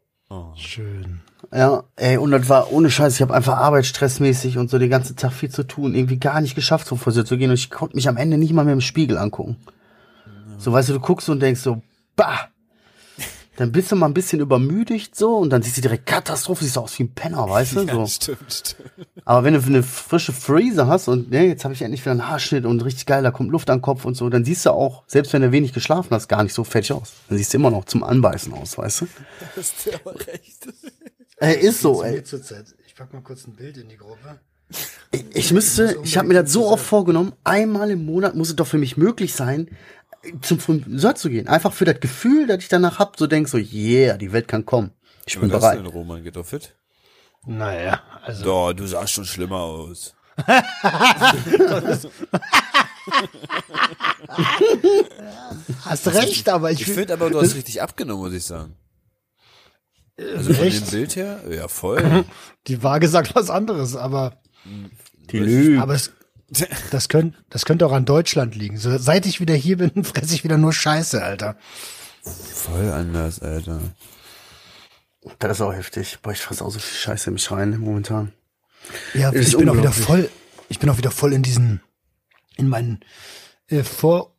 Speaker 2: Schön.
Speaker 3: Ja, ey, und das war ohne Scheiß. Ich habe einfach arbeitsstressmäßig und so den ganzen Tag viel zu tun. Irgendwie gar nicht geschafft, zum Friseur zu gehen. Und ich konnte mich am Ende nicht mal mehr im Spiegel angucken. So, weißt du, du guckst und denkst so, bah. Dann bist du mal ein bisschen übermüdigt so und dann siehst du direkt Katastrophe, siehst du aus wie ein Penner, weißt du? So.
Speaker 4: stimmt, stimmt.
Speaker 3: Aber wenn du eine frische Freezer hast und ne, jetzt habe ich endlich wieder einen Haarschnitt und richtig geil, da kommt Luft an den Kopf und so, dann siehst du auch, selbst wenn du wenig geschlafen hast, gar nicht so fettig aus. Dann siehst du immer noch zum Anbeißen aus, weißt du?
Speaker 4: Hast du aber recht.
Speaker 3: Ey, ist so, ey.
Speaker 2: Ich pack mal kurz ein Bild in die Gruppe.
Speaker 3: Ich, ich müsste, ich habe mir das so oft vorgenommen, einmal im Monat muss es doch für mich möglich sein, zum Friseur zu gehen. Einfach für das Gefühl, das ich danach hab, so denk so, yeah, die Welt kann kommen. Ich bin
Speaker 4: Was hast du
Speaker 3: bereit.
Speaker 4: denn, Roman? Geht doch fit?
Speaker 2: Naja, also.
Speaker 4: Doch, du sahst schon schlimmer aus.
Speaker 2: Hast recht, aber ich,
Speaker 4: Ich finde aber, du hast richtig abgenommen, muss ich sagen. Also von
Speaker 2: echt?
Speaker 4: dem Bild her, ja voll.
Speaker 2: die Waage sagt was anderes, aber,
Speaker 3: Die Lüge.
Speaker 2: aber es, das könnte, das könnte auch an Deutschland liegen. So, seit ich wieder hier bin, fresse ich wieder nur Scheiße, Alter.
Speaker 4: voll anders, Alter.
Speaker 3: Das ist auch heftig. Boah, ich fasse auch so viel Scheiße in mich rein momentan.
Speaker 2: Ja,
Speaker 3: Ist
Speaker 2: ich bin auch wieder voll, ich bin auch wieder voll in diesen, in meinen äh, Vor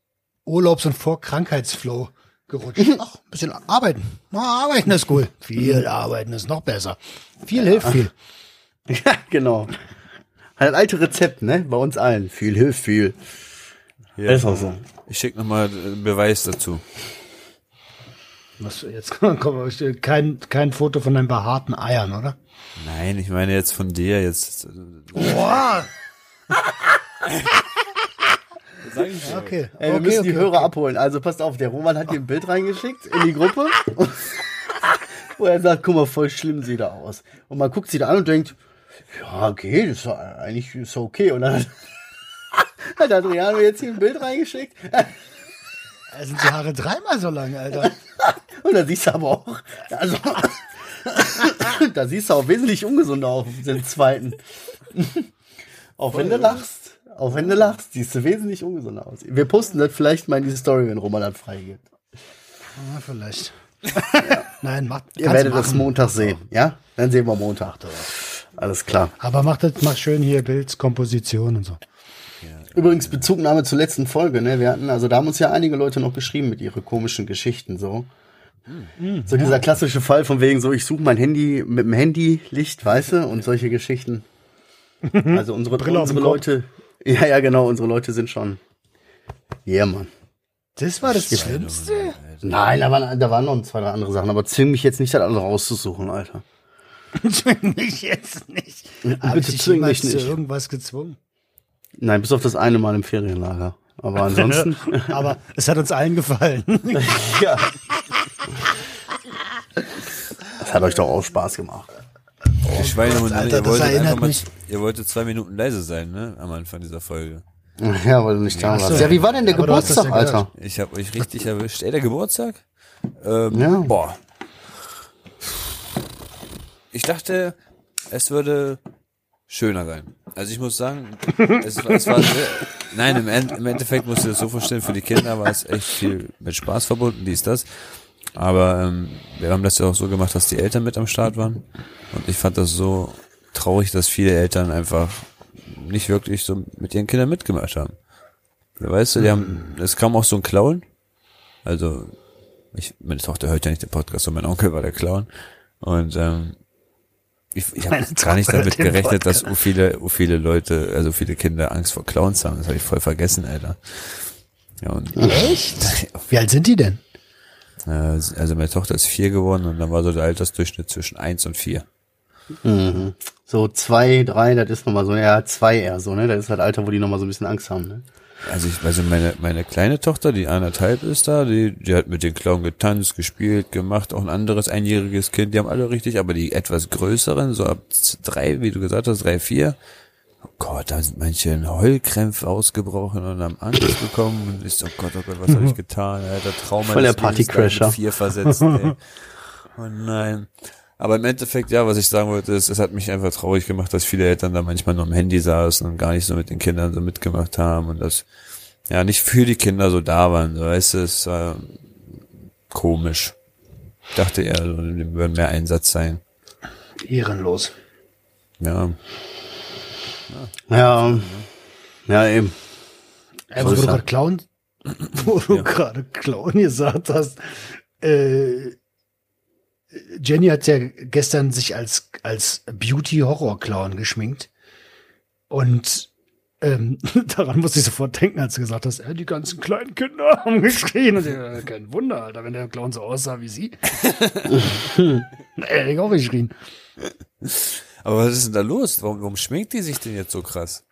Speaker 2: Urlaubs- und Vorkrankheitsflow gerutscht. Ach, ein bisschen arbeiten. Na, arbeiten ist cool. Viel arbeiten ist noch besser. Viel hilft viel.
Speaker 3: Ja, genau. Halt das alte Rezept, ne? Bei uns allen. Viel hilft viel.
Speaker 4: Ja.
Speaker 3: Ist auch so.
Speaker 4: Ich schicke nochmal einen Beweis dazu.
Speaker 2: Was, jetzt komm, kein, kein Foto von deinen behaarten Eiern, oder?
Speaker 4: Nein, ich meine jetzt von dir jetzt.
Speaker 2: Boah. Okay.
Speaker 3: Ey, wir
Speaker 2: okay,
Speaker 3: müssen
Speaker 2: okay,
Speaker 3: die Hörer abholen. Also passt auf, der Roman hat hier ein Bild reingeschickt in die Gruppe. wo er sagt, guck mal, voll schlimm sieht er aus. Und man guckt sie da an und denkt, ja, okay, das ist eigentlich ist okay. Und dann hat Adriano jetzt hier ein Bild reingeschickt.
Speaker 2: Da sind die Haare dreimal so lang, Alter.
Speaker 3: Und da siehst du aber auch, also, da siehst du auch wesentlich ungesunder aus auf den zweiten. auch wenn du lachst, auch wenn du lachst, siehst du wesentlich ungesunder aus. Wir posten das vielleicht mal in diese Story, wenn Roman das freigibt.
Speaker 2: Ja, vielleicht. Nein, macht.
Speaker 3: Ihr werdet das. Montag sehen, ja? Dann sehen wir Montag. Alles klar.
Speaker 2: Aber macht das, macht schön hier Bildkomposition und so.
Speaker 3: Übrigens Bezugnahme zur letzten Folge, ne? Wir hatten, also da haben uns ja einige Leute noch geschrieben mit ihren komischen Geschichten so. So dieser klassische Fall von wegen so, ich suche mein Handy mit dem Handylicht, weißt du, und solche Geschichten. Also unsere, unsere. Leute, ja, ja, genau, unsere Leute sind schon. Yeah, Mann.
Speaker 2: Das war das Schlimmste.
Speaker 3: Nein, da waren, da waren noch zwei, drei andere Sachen, aber zwing mich jetzt nicht, das andere rauszusuchen, Alter.
Speaker 2: Zwing mich jetzt nicht. Hab
Speaker 3: Bitte zwing mich
Speaker 2: zu
Speaker 3: nicht.
Speaker 2: irgendwas gezwungen?
Speaker 3: Nein, bis auf das eine Mal im Ferienlager. Aber ansonsten,
Speaker 2: Aber es hat uns allen gefallen.
Speaker 3: ja. Das hat euch doch auch Spaß gemacht.
Speaker 4: Die Schweinehunde,
Speaker 2: Alter,
Speaker 4: ihr wolltet mal, ihr wolltet zwei Minuten leise sein, ne? Am Anfang dieser Folge.
Speaker 3: Ja, weil du nicht da
Speaker 2: so.
Speaker 3: warst. Ja, wie war denn der
Speaker 2: Aber
Speaker 3: Geburtstag,
Speaker 2: ja.
Speaker 3: Alter?
Speaker 4: Ich habe euch richtig erwischt. Ey, der Geburtstag? Ähm,
Speaker 3: Ja.
Speaker 4: Boah. Ich dachte, es würde schöner sein. Also ich muss sagen, es, war- es war sehr, nein, im, End, im Endeffekt musst du das so vorstellen, für die Kinder war es echt viel mit Spaß verbunden, dies, das. Aber ähm, wir haben das ja auch so gemacht, dass die Eltern mit am Start waren. Und ich fand das so traurig, dass viele Eltern einfach nicht wirklich so mit ihren Kindern mitgemacht haben. Weißt du, die haben, es kam auch so ein Clown. Also ich, meine Tochter hört ja nicht den Podcast, und mein Onkel war der Clown. Und ähm, ich, ich habe gar nicht damit gerechnet, dass so viele, so viele Leute, also viele Kinder Angst vor Clowns haben. Das habe ich voll vergessen, Alter. Ja, und
Speaker 2: Echt? Wie alt sind die denn?
Speaker 4: äh, also meine Tochter ist vier geworden und dann war so der Altersdurchschnitt zwischen eins und vier.
Speaker 3: So zwei, drei, das ist nochmal so, ja, zwei eher so, ne? Das ist halt Alter, wo die nochmal so ein bisschen Angst haben, ne?
Speaker 4: Also ich, also meine, meine kleine Tochter, die anderthalb ist da, die, die hat mit den Clown getanzt, gespielt, gemacht, auch ein anderes einjähriges Kind, die haben alle richtig, aber die etwas größeren, so ab drei, wie du gesagt hast, drei, vier, oh Gott, da sind manche in Heulkrämpfe ausgebrochen und haben Angst bekommen und ich so, oh Gott, oh Gott, was habe ich getan? Alter, Trauma
Speaker 3: Voll der Partycrasher.
Speaker 4: vier versetzt, ey. Oh nein. Aber im Endeffekt, ja, was ich sagen wollte, ist, es hat mich einfach traurig gemacht, dass viele Eltern da manchmal nur am Handy saßen und gar nicht so mit den Kindern so mitgemacht haben und das, ja, nicht für die Kinder so da waren. So, weißt du, es war komisch. Ich dachte eher, so, dem würden mehr Einsatz sein.
Speaker 2: Ehrenlos.
Speaker 4: Ja,
Speaker 3: Ja, ja, eben.
Speaker 2: Äh,
Speaker 3: So
Speaker 2: wo du
Speaker 3: er.
Speaker 2: gerade Clown, wo du gerade Clown gesagt hast, äh, Jenny hat ja gestern sich als, als Beauty-Horror-Clown geschminkt. Und ähm, daran musste ich sofort denken, als du gesagt hast, äh, die ganzen kleinen Kinder haben geschrien. Und äh, kein Wunder, Alter, wenn der Clown so aussah wie sie. hätte ich auch geschrien.
Speaker 4: aber was ist denn da los? Warum, warum schminkt die sich denn jetzt so krass?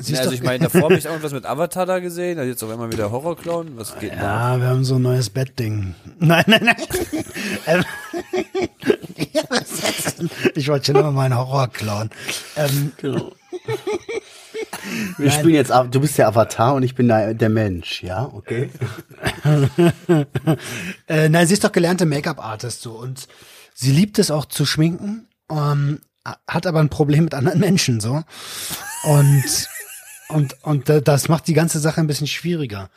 Speaker 2: Sie
Speaker 4: Ja,
Speaker 2: ist
Speaker 4: also ich meine, davor habe ich irgendwas mit Avatar da gesehen, also jetzt auf einmal wieder Horrorclown, was geht denn da?
Speaker 2: Ja, wir haben so ein neues Bettding. Nein, nein, nein. ähm, ja, ich wollte schon immer mal einen Horror klauen. Ähm,
Speaker 3: Genau. Wir spielen jetzt, du bist der Avatar und ich bin der, der Mensch, ja, okay?
Speaker 2: äh, nein, sie ist doch gelernte Make-up-Artist so und sie liebt es auch zu schminken, ähm, hat aber ein Problem mit anderen Menschen so und und und da- das macht die ganze Sache ein bisschen schwieriger.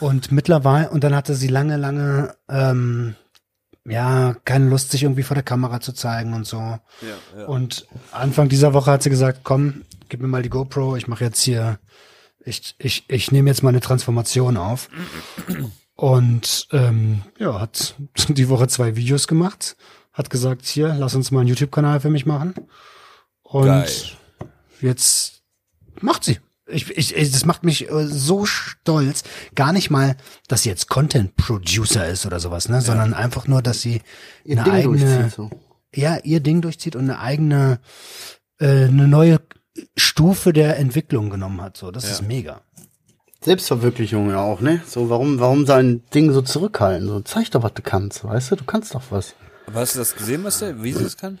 Speaker 2: Und mittlerweile und dann hatte sie lange, lange ähm, ja keine Lust, sich irgendwie vor der Kamera zu zeigen und so.
Speaker 4: Ja, ja.
Speaker 2: Und Anfang dieser Woche hat sie gesagt, komm, gib mir mal die GoPro, ich mache jetzt hier, ich, ich, ich nehme jetzt mal eine Transformation auf. Und ähm, ja, hat die Woche zwei Videos gemacht, hat gesagt, hier, lass uns mal einen YouTube-Kanal für mich machen. Und
Speaker 4: Geil.
Speaker 2: jetzt macht sie. Ich, ich, ich, das macht mich äh, so stolz. Gar nicht mal, dass sie jetzt Content Producer ist oder sowas, ne, sondern einfach nur, dass sie
Speaker 3: Ihr
Speaker 2: eine
Speaker 3: Ding
Speaker 2: eigene,
Speaker 3: durchzieht, so.
Speaker 2: ja, ihr Ding durchzieht und eine eigene, äh, eine neue Stufe der Entwicklung genommen hat. So, das ist mega.
Speaker 3: Selbstverwirklichung ja auch, ne? So, warum, warum sein Ding so zurückhalten? So, zeig doch, was du kannst, weißt du? Du kannst doch was.
Speaker 4: Aber hast du das gesehen, was der, wie sie das kann?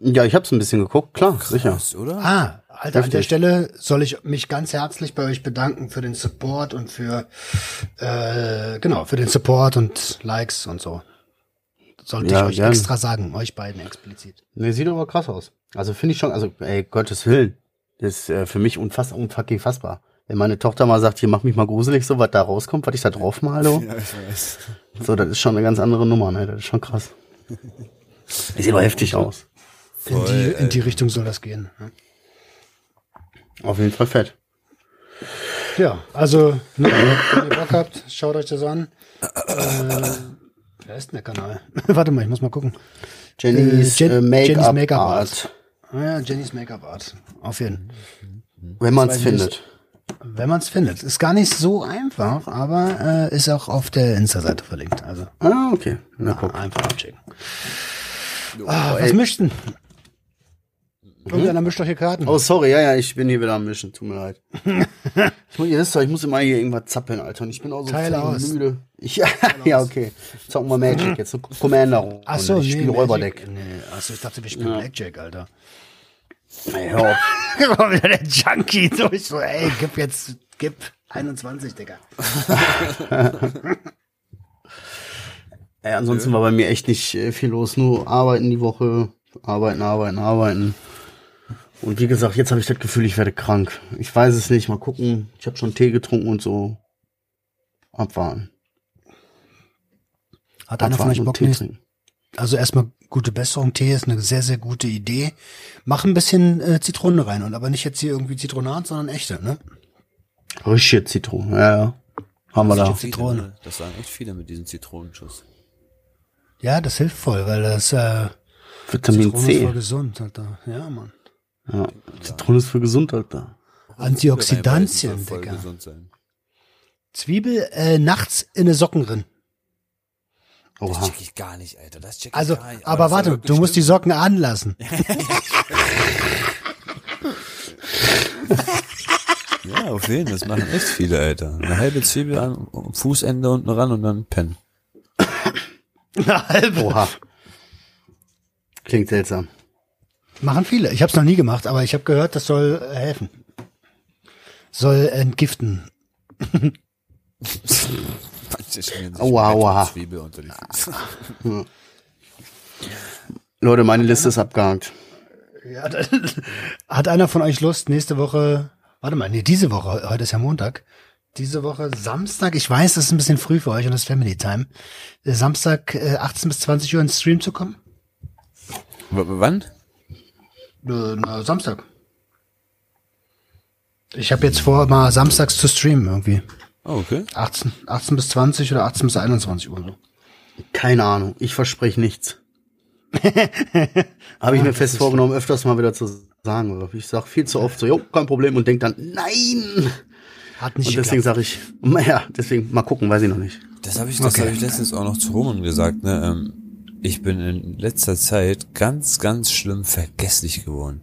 Speaker 3: Ja, ich hab's ein bisschen geguckt, klar, sicher.
Speaker 4: Was, oder?
Speaker 2: Ah, Alter, an der. Stelle soll ich mich ganz herzlich bei euch bedanken für den Support und für, äh, genau, für den Support und Likes und so. Sollte
Speaker 3: Ja,
Speaker 2: ich euch
Speaker 3: gern.
Speaker 2: extra sagen, euch beiden explizit.
Speaker 3: Ne, sieht aber krass aus. Also finde ich schon, also ey, Gottes Willen. Das ist äh, für mich unfass, unfucking fassbar. Wenn meine Tochter mal sagt, hier mach mich mal gruselig, so was da rauskommt, was ich da drauf male,
Speaker 4: Ja, ich weiß.
Speaker 3: so, das ist schon eine ganz andere Nummer, ne? Das ist schon krass. Das sieht aber heftig aus.
Speaker 2: In die, in die Richtung soll das gehen. ne?
Speaker 3: Auf jeden Fall fett.
Speaker 2: Ja, also, ne, wenn ihr Bock habt, schaut euch das an. Äh, wer ist denn der Kanal? Warte mal, ich muss mal gucken.
Speaker 3: Jennys,
Speaker 2: Äh, Jen-
Speaker 3: äh, Make-up
Speaker 2: Make-up
Speaker 3: Art.
Speaker 2: Ah ja, Jennys Make-up Art. Auf jeden
Speaker 3: Wenn man es findet.
Speaker 2: Wenn man es findet. Ist gar nicht so einfach, aber äh, ist auch auf der Insta-Seite verlinkt. Also
Speaker 3: Ah, okay. Na guck.
Speaker 2: einfach abchecken. Ah, was mischt denn? Irgendeiner mischt doch hier Karten.
Speaker 3: Oh, sorry, ja, ja, ich bin hier wieder am Mischen, tut mir leid. ich, muss, ihr wisst doch, ich muss immer hier irgendwas zappeln, Alter. Und ich bin auch so
Speaker 2: Teil aus.
Speaker 3: müde. Ich, ja, ja, okay. Zocken wir Magic jetzt, Commander.
Speaker 2: Ach so,
Speaker 3: ich spiele
Speaker 2: Magic.
Speaker 3: Räuberdeck.
Speaker 2: Nee, ach so, ich dachte, wir spielen Blackjack, Alter.
Speaker 3: Ey, hör auf.
Speaker 2: War wieder der Junkie durch. So, ey, gib jetzt, gib 21, Digga.
Speaker 3: Ey, ansonsten war bei mir echt nicht äh, viel los. Nur arbeiten die Woche. Arbeiten, arbeiten, arbeiten. Und wie gesagt, jetzt habe ich das Gefühl, ich werde krank. Ich weiß es nicht. Mal gucken. Ich habe schon Tee getrunken und so. Abwarten.
Speaker 2: Hat einer von euch
Speaker 3: und
Speaker 2: Bock
Speaker 3: Tee
Speaker 2: nicht?
Speaker 3: trinken.
Speaker 2: Also erstmal gute Besserung. Tee ist eine sehr, sehr gute Idee. Mach ein bisschen äh, Zitrone rein und aber nicht jetzt hier irgendwie Zitronat, sondern echte, ne?
Speaker 3: Richtige Zitrone, ja, ja. Haben wir da.
Speaker 2: Zitrone.
Speaker 4: ne? Das sagen echt viele mit diesem Zitronenschuss.
Speaker 2: Ja, das hilft voll, weil das äh,
Speaker 3: Vitamin
Speaker 2: Zitrone ist voll
Speaker 3: C.
Speaker 2: gesund, Alter. Ja, Mann.
Speaker 3: Ja. Zitrone ist für gesund, Alter.
Speaker 2: Antioxidantien, Digga. Zwiebel äh, nachts in eine Socken drin.
Speaker 4: Das
Speaker 3: Oha.
Speaker 4: check ich gar nicht, Alter. Das check ich
Speaker 2: Also,
Speaker 4: gar nicht.
Speaker 2: aber
Speaker 4: das soll
Speaker 2: warte, du musst die. Socken anlassen.
Speaker 4: Ja, auf jeden Fall. Das machen echt viele, Alter. Eine halbe Zwiebel an, am Fußende unten ran und dann pennen.
Speaker 2: Eine halbe.
Speaker 3: Oha. Klingt seltsam.
Speaker 2: Machen viele. Ich habe es noch nie gemacht, aber ich habe gehört, das soll äh, helfen. Soll entgiften.
Speaker 3: Aua, aua.
Speaker 4: Zwiebel unter die Füße.
Speaker 3: Leute, meine Liste ist abgehakt.
Speaker 2: Ja, hat einer von euch Lust, nächste Woche, warte mal, nee, diese Woche, heute ist ja Montag, diese Woche Samstag, ich weiß, das ist ein bisschen früh für euch und das ist Family Time, äh, Samstag äh, 18 bis 20 Uhr ins Stream zu kommen?
Speaker 4: W wann?
Speaker 2: Äh, na, Samstag. Ich habe jetzt vor, mal samstags zu streamen irgendwie.
Speaker 4: Oh, okay.
Speaker 2: 18, 18 bis 20 oder 18 bis 21 Uhr so.
Speaker 3: Keine Ahnung. Ich verspreche nichts. Habe ich mir fest vorgenommen, öfters mal wieder zu sagen. aber Ich sag viel zu oft so, jo, kein Problem und denk dann, nein.
Speaker 2: Hat nicht
Speaker 3: Und deswegen sage ich, ja, deswegen mal gucken, weiß ich noch nicht.
Speaker 4: Das habe ich, das
Speaker 2: Okay.
Speaker 4: habe ich letztens auch noch zu Roman gesagt. Ne? Ähm, ich bin in letzter Zeit ganz, ganz schlimm vergesslich geworden.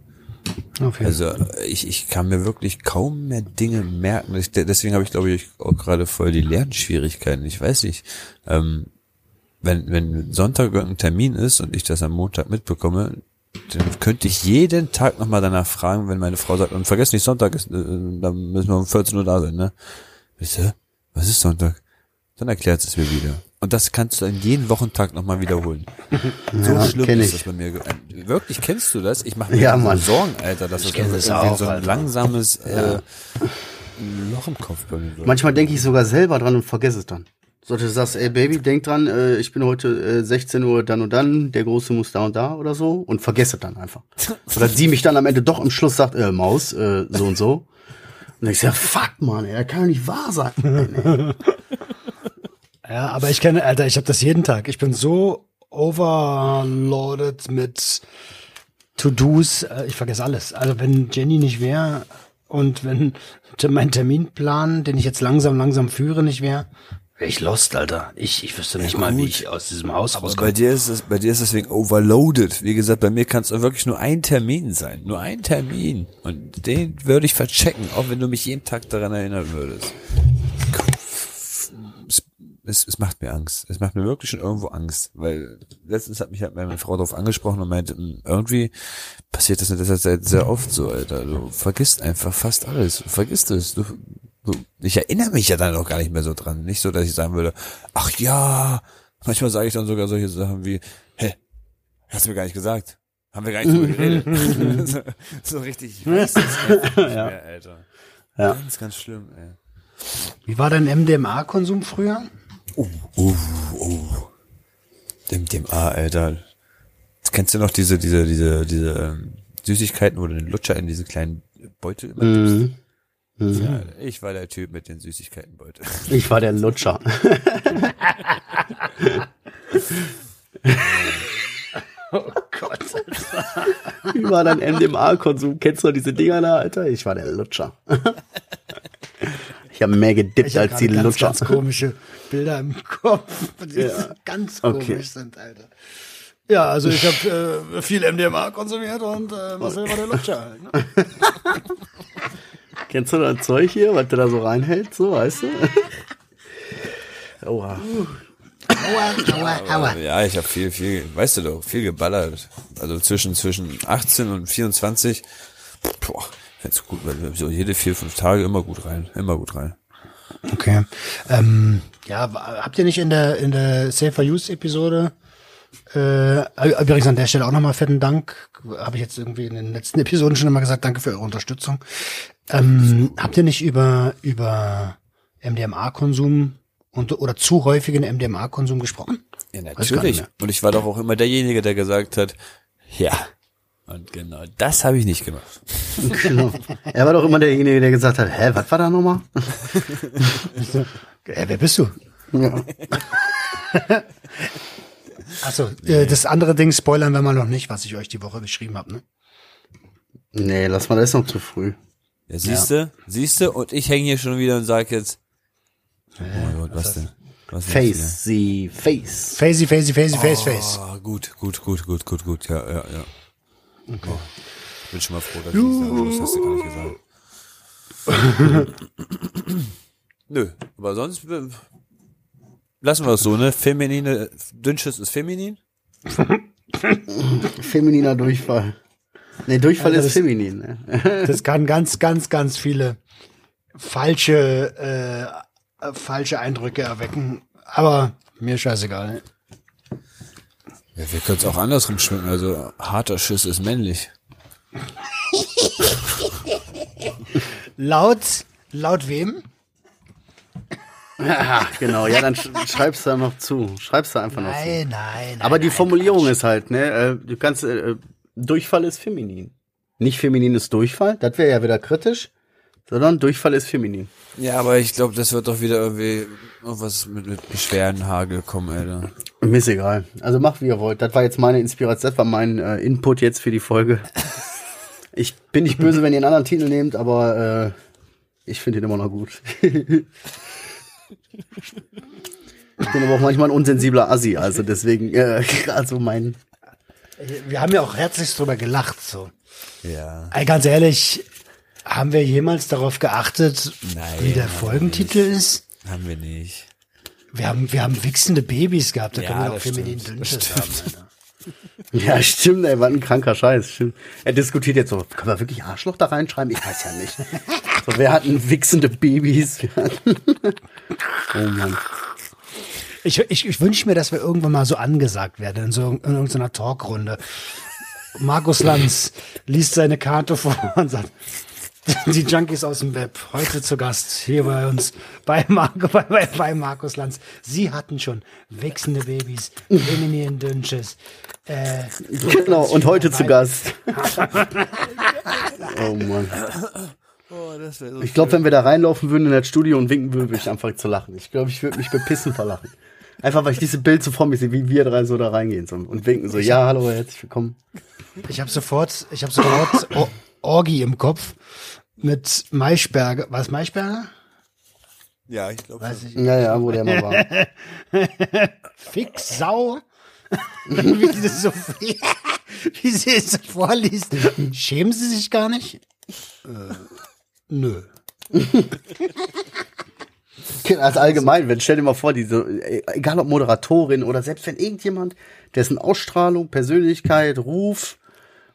Speaker 2: Okay.
Speaker 4: Also ich, ich kann mir wirklich kaum mehr Dinge merken. Ich, deswegen habe ich, glaube ich, auch gerade voll die Lernschwierigkeiten. Ich weiß nicht. Ähm, wenn, wenn Sonntag irgendein Termin ist und ich das am Montag mitbekomme, dann könnte ich jeden Tag nochmal danach fragen, wenn meine Frau sagt, und vergesst nicht, Sonntag ist, äh, dann müssen wir um 14 Uhr da sein, ne? Ich so, was ist Sonntag? Dann erklärt es mir wieder. Und das kannst du an jeden Wochentag nochmal wiederholen. So
Speaker 3: Ja,
Speaker 4: schlimm ist
Speaker 3: ich.
Speaker 4: das bei mir. ge- äh, Wirklich, kennst du das? Ich mache mir
Speaker 3: Ja, Mann.
Speaker 4: Sorgen, Alter, dass das
Speaker 2: kenn
Speaker 4: irgendwie
Speaker 2: das auch,
Speaker 4: so ein
Speaker 2: Alter.
Speaker 4: langsames äh, Loch im Kopf bei mir wird.
Speaker 3: Manchmal denke ich sogar selber dran und vergesse es dann. So, du sagst, ey Baby, denk dran, äh, ich bin heute äh, 16 Uhr dann und dann, der Große muss da und da oder so und vergesse dann einfach. Oder sie mich dann am Ende doch im Schluss sagt, äh, Maus, äh, so und so. Und ich sag, fuck, Mann, ey, das kann doch nicht wahr sein. Ey,
Speaker 2: Ja, aber ich kenne, Alter, ich habe das jeden Tag. Ich bin so overloaded mit To-Dos. äh, Ich vergesse alles. Also wenn Jenny nicht wäre und wenn mein Terminplan, den ich jetzt langsam, langsam führe, nicht wäre, wäre ich lost, Alter. Ich, ich wüsste nicht mal, wie ich aus diesem Haus
Speaker 4: Aber
Speaker 2: rauskomme.
Speaker 4: bei dir ist es, bei dir ist es wegen overloaded. Wie gesagt, bei mir kann es wirklich nur ein Termin sein. Nur ein Termin. Und den würde ich verchecken, auch wenn du mich jeden Tag daran erinnern würdest. Es, es, macht mir Angst. Es macht mir wirklich schon irgendwo Angst. Weil letztens hat mich halt meine Frau darauf angesprochen und meinte, "Hm, irgendwie passiert das in letzter Zeit sehr oft so, Alter. Du vergisst einfach fast alles. Du vergisst es. Du, du, ich erinnere mich ja dann auch gar nicht mehr so dran. Nicht so, dass ich sagen würde, ach ja, Manchmal sage ich dann sogar solche Sachen wie, hä, hast du mir gar nicht gesagt? Haben wir gar nicht drüber geredet? so, so richtig, ich weiß das nicht mehr, Alter.
Speaker 3: Ja.
Speaker 4: Ganz, ganz schlimm, ey.
Speaker 2: Wie war dein MDMA-Konsum früher?
Speaker 4: Oh, oh, oh. Dem, dem A, Alter. Kennst du noch diese, diese, diese, diese ähm, Süßigkeiten, wo du den Lutscher in diese kleinen Beutel immer
Speaker 3: Mhm.
Speaker 4: gibst? Ja, ich war der Typ mit den Süßigkeitenbeutel.
Speaker 3: Ich war der Lutscher.
Speaker 2: Oh Gott.
Speaker 3: Wie war dein MDMA-Konsum? Kennst du diese Dinger da, Alter? Ich war der Lutscher. Ich habe mehr gedippt
Speaker 2: Ich
Speaker 3: als die
Speaker 2: ganz,
Speaker 3: Lutscher.
Speaker 2: ganz komische Bilder im Kopf, die
Speaker 3: Ja.
Speaker 2: ganz
Speaker 3: Okay.
Speaker 2: komisch sind, Alter. Ja, also ich habe äh, viel MDMA konsumiert und äh, Marcel war der Lutscher. Halt, ne?
Speaker 3: Kennst du das Zeug hier, was du da so reinhält, so, weißt du? Oha.
Speaker 2: Aua, aua, aua.
Speaker 4: Ja, ich habe viel, viel, weißt du doch, viel geballert. Also zwischen, zwischen 18 und 24. Boah, find's gut, weil so jede vier, fünf Tage immer gut rein, immer gut rein.
Speaker 2: Okay. Ähm, ja, habt ihr nicht in der in der Safer Use Episode äh, übrigens an der Stelle auch nochmal fetten Dank. Habe ich jetzt irgendwie in den letzten Episoden schon immer gesagt, danke für eure Unterstützung. Ähm, habt ihr nicht über über MDMA-Konsum und oder zu häufigen MDMA-Konsum gesprochen?
Speaker 4: Ja, natürlich. Und ich war doch auch immer derjenige, der gesagt hat, ja, Und genau, das habe ich nicht gemacht.
Speaker 3: Genau. Er war doch immer derjenige, der gesagt hat, hä, was war da nochmal?
Speaker 2: Äh, wer bist du?
Speaker 3: Ja.
Speaker 2: Achso, äh, das andere Ding spoilern wir mal noch nicht, was ich euch die Woche beschrieben habe, ne?
Speaker 3: Nee, lass mal, das ist noch zu früh.
Speaker 4: Ja, siehste, siehste, und ich hänge hier schon wieder und sag jetzt, oh mein Gott, was denn? Was
Speaker 3: Face, Face.
Speaker 2: Facey, Facey, Facey, Face, Face.
Speaker 4: hier? Ah, gut, gut, gut, gut, gut, gut, ja, ja, ja. Oh, bin schon mal froh, dass ich nicht muss, hast du gar nicht gesagt. Nö, aber sonst äh, lassen wir es so, ne? Feminine, Dünnschiss ist feminin.
Speaker 3: Femininer Durchfall. Nee, Durchfall
Speaker 2: Alter,
Speaker 3: ist
Speaker 2: das-
Speaker 3: feminin. Ne?
Speaker 2: Das kann ganz, ganz, ganz viele falsche, äh, äh, falsche Eindrücke erwecken. Aber mir scheißegal.
Speaker 4: Ja, wir können es auch andersrum schmecken, also harter Schiss ist männlich.
Speaker 2: Laut, laut wem?
Speaker 3: Ja, genau, ja, dann sch schreibst du da noch zu. Schreibst du einfach noch zu.
Speaker 2: Nein, nein, nein.
Speaker 3: Aber die
Speaker 2: nein,
Speaker 3: Formulierung
Speaker 2: Quatsch.
Speaker 3: ist halt, ne, äh, du kannst, äh, Durchfall ist feminin. Nicht feminin ist Durchfall, das wäre ja wieder kritisch, sondern Durchfall ist feminin.
Speaker 4: Ja, aber ich glaube, das wird doch wieder irgendwie irgendwas mit, mit Beschwerdenhagel kommen, Alter.
Speaker 3: Mir ist egal. Also macht wie ihr wollt. Das war jetzt meine Inspiration, das war mein äh, Input jetzt für die Folge. Ich bin nicht böse, wenn ihr einen anderen Titel nehmt, aber äh, ich finde ihn immer noch gut. ich bin aber auch manchmal ein unsensibler Assi, also deswegen, äh, also mein.
Speaker 2: Wir haben ja auch herzlich drüber gelacht, so.
Speaker 4: Ja.
Speaker 2: Ey, ganz ehrlich, haben wir jemals darauf geachtet,
Speaker 4: Nein,
Speaker 2: wie der Folgentitel ist?
Speaker 4: Haben wir nicht.
Speaker 2: Wir haben, wir haben wichsende Babys gehabt, da
Speaker 4: Ja,
Speaker 2: können wir auch feminin Dünnschiss haben.
Speaker 3: Ja, stimmt, ey, was ein kranker Scheiß. Stimmt. Er diskutiert jetzt so, können wir wirklich Arschloch da reinschreiben? Ich weiß ja nicht. So, wir hatten wichsende Babys. Oh Mann.
Speaker 2: Ich, ich, ich wünsche mir, dass wir irgendwann mal so angesagt werden, in, so, in irgendeiner Talkrunde. Markus Lanz liest seine Karte vor und sagt, die Junkies aus dem Web, heute zu Gast hier bei uns, bei, Marco, bei, bei, bei Markus Lanz. Sie hatten schon wechselnde Babys, femininen Dünnschiss. Äh,
Speaker 3: Genau, und heute zu Gast. oh Mann.
Speaker 4: Oh, so
Speaker 3: Ich glaube, wenn wir da reinlaufen würden in das Studio und winken würden, würde ich anfangen zu lachen. Ich glaube, ich würde mich bepissen vor Lachen. Einfach, weil ich dieses Bild so vor mir sehe, wie wir drei so da reingehen so, und winken so, ja, hallo, herzlich willkommen.
Speaker 2: ich habe sofort, ich habe sofort Or Orgi im Kopf mit Maischberger. Was Maischberger?
Speaker 4: Ja, ich glaube.
Speaker 2: Weiß ich.
Speaker 3: Ja, ja, wo der mal war.
Speaker 2: Fix Sau. wie, sie das so, wie sie es so vorliest. Schämen sie sich gar nicht? Äh, nö.
Speaker 3: Also allgemein, wenn stell dir mal vor, diese, egal ob Moderatorin oder selbst wenn irgendjemand, dessen Ausstrahlung, Persönlichkeit, Ruf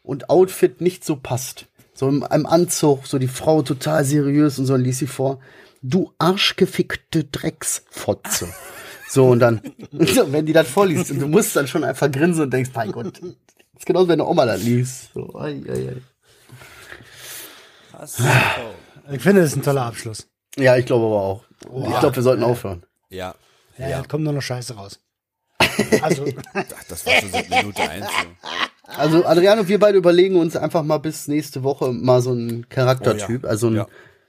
Speaker 3: und Outfit nicht so passt. So in einem Anzug, so die Frau total seriös und so und ließ sie vor. Du arschgefickte Drecksfotze. So, und dann, wenn die das vorliest, und du musst dann schon einfach grinsen und denkst, mein Gott, das ist genauso, wenn eine Oma das liest. So, ei, ei, ei.
Speaker 2: Ich finde, das ist ein toller Abschluss.
Speaker 3: Ja, ich glaube aber auch. Oh, ich glaube, wir sollten aufhören.
Speaker 4: Ja.
Speaker 2: Ja,
Speaker 4: ja.
Speaker 2: kommt nur noch Scheiße raus. Also.
Speaker 4: das war schon seit Minute 1.
Speaker 3: Also Adrian und wir beide überlegen uns einfach mal bis nächste Woche mal so einen Charaktertyp,
Speaker 4: Oh ja.
Speaker 3: also einen,
Speaker 4: Ja.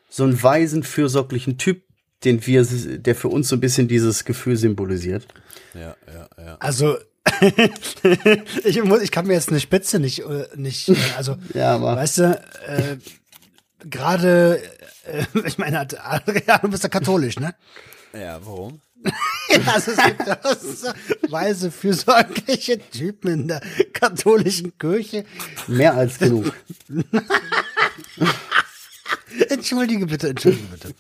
Speaker 3: so einen weisen, fürsorglichen Typ, den wir, der für uns so ein bisschen dieses Gefühl symbolisiert.
Speaker 4: Ja, ja, ja.
Speaker 2: also ich, muss, ich kann mir jetzt eine Spitze nicht, äh, nicht äh, also,
Speaker 3: Ja, aber-
Speaker 2: weißt du, äh, gerade, äh, ich meine, Adrian, du bist ja katholisch, ne?
Speaker 4: Ja, warum?
Speaker 2: Also es gibt auch so weise, fürsorgliche Typen in der katholischen Kirche.
Speaker 3: Mehr als genug.
Speaker 2: Entschuldige bitte, entschuldige bitte.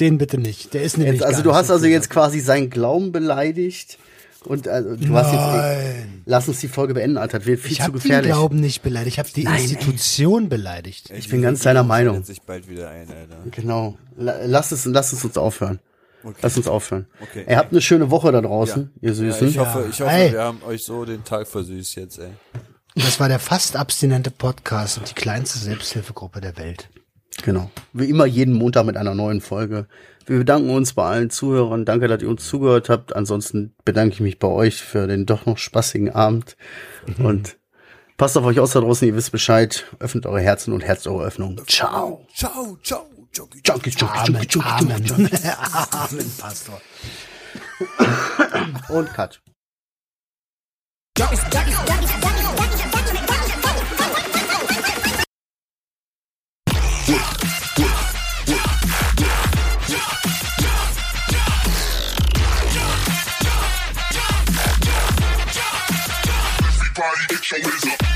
Speaker 2: Den bitte nicht. Der ist nämlich
Speaker 3: Jetzt, also
Speaker 2: gar
Speaker 3: du
Speaker 2: nicht
Speaker 3: hast
Speaker 2: so
Speaker 3: also jetzt quasi seinen Glauben beleidigt und also, du hast jetzt,
Speaker 2: Nein.
Speaker 3: lass uns die Folge beenden, Alter, das wird viel
Speaker 2: Ich
Speaker 3: zu
Speaker 2: habe den
Speaker 3: gefährlich.
Speaker 2: Glauben nicht beleidigt. Ich habe die
Speaker 3: Nein, ey.
Speaker 2: Institution beleidigt.
Speaker 3: Ich bin ganz deiner Meinung.
Speaker 4: Sich bald wieder ein, Alter.
Speaker 3: Genau. La- Lass es, lass es uns aufhören.
Speaker 4: Okay.
Speaker 3: Lass uns aufhören.
Speaker 4: Okay.
Speaker 3: Ihr habt eine schöne Woche da draußen, ihr
Speaker 4: Ja,
Speaker 3: Süßen.
Speaker 4: ich hoffe, ich hoffe,
Speaker 2: Ey.
Speaker 4: wir haben euch so den Tag versüßt jetzt, ey.
Speaker 2: Das war der fast abstinente Podcast und die kleinste Selbsthilfegruppe der Welt.
Speaker 3: Genau. Wie immer jeden Montag mit einer neuen Folge. Wir bedanken uns bei allen Zuhörern. Danke, dass ihr uns zugehört habt. Ansonsten bedanke ich mich bei euch für den doch noch spaßigen Abend. Und Passt auf euch aus da draußen, ihr wisst Bescheid. Öffnet eure Herzen und herzt eure Öffnung. Ciao.
Speaker 4: Ciao, ciao, Jockey.
Speaker 3: Junkies, Junkies,
Speaker 2: Amen,
Speaker 3: Junkies, Junkies,
Speaker 2: Amen. Pastor.
Speaker 3: Und Cut.
Speaker 1: Everybody get your up.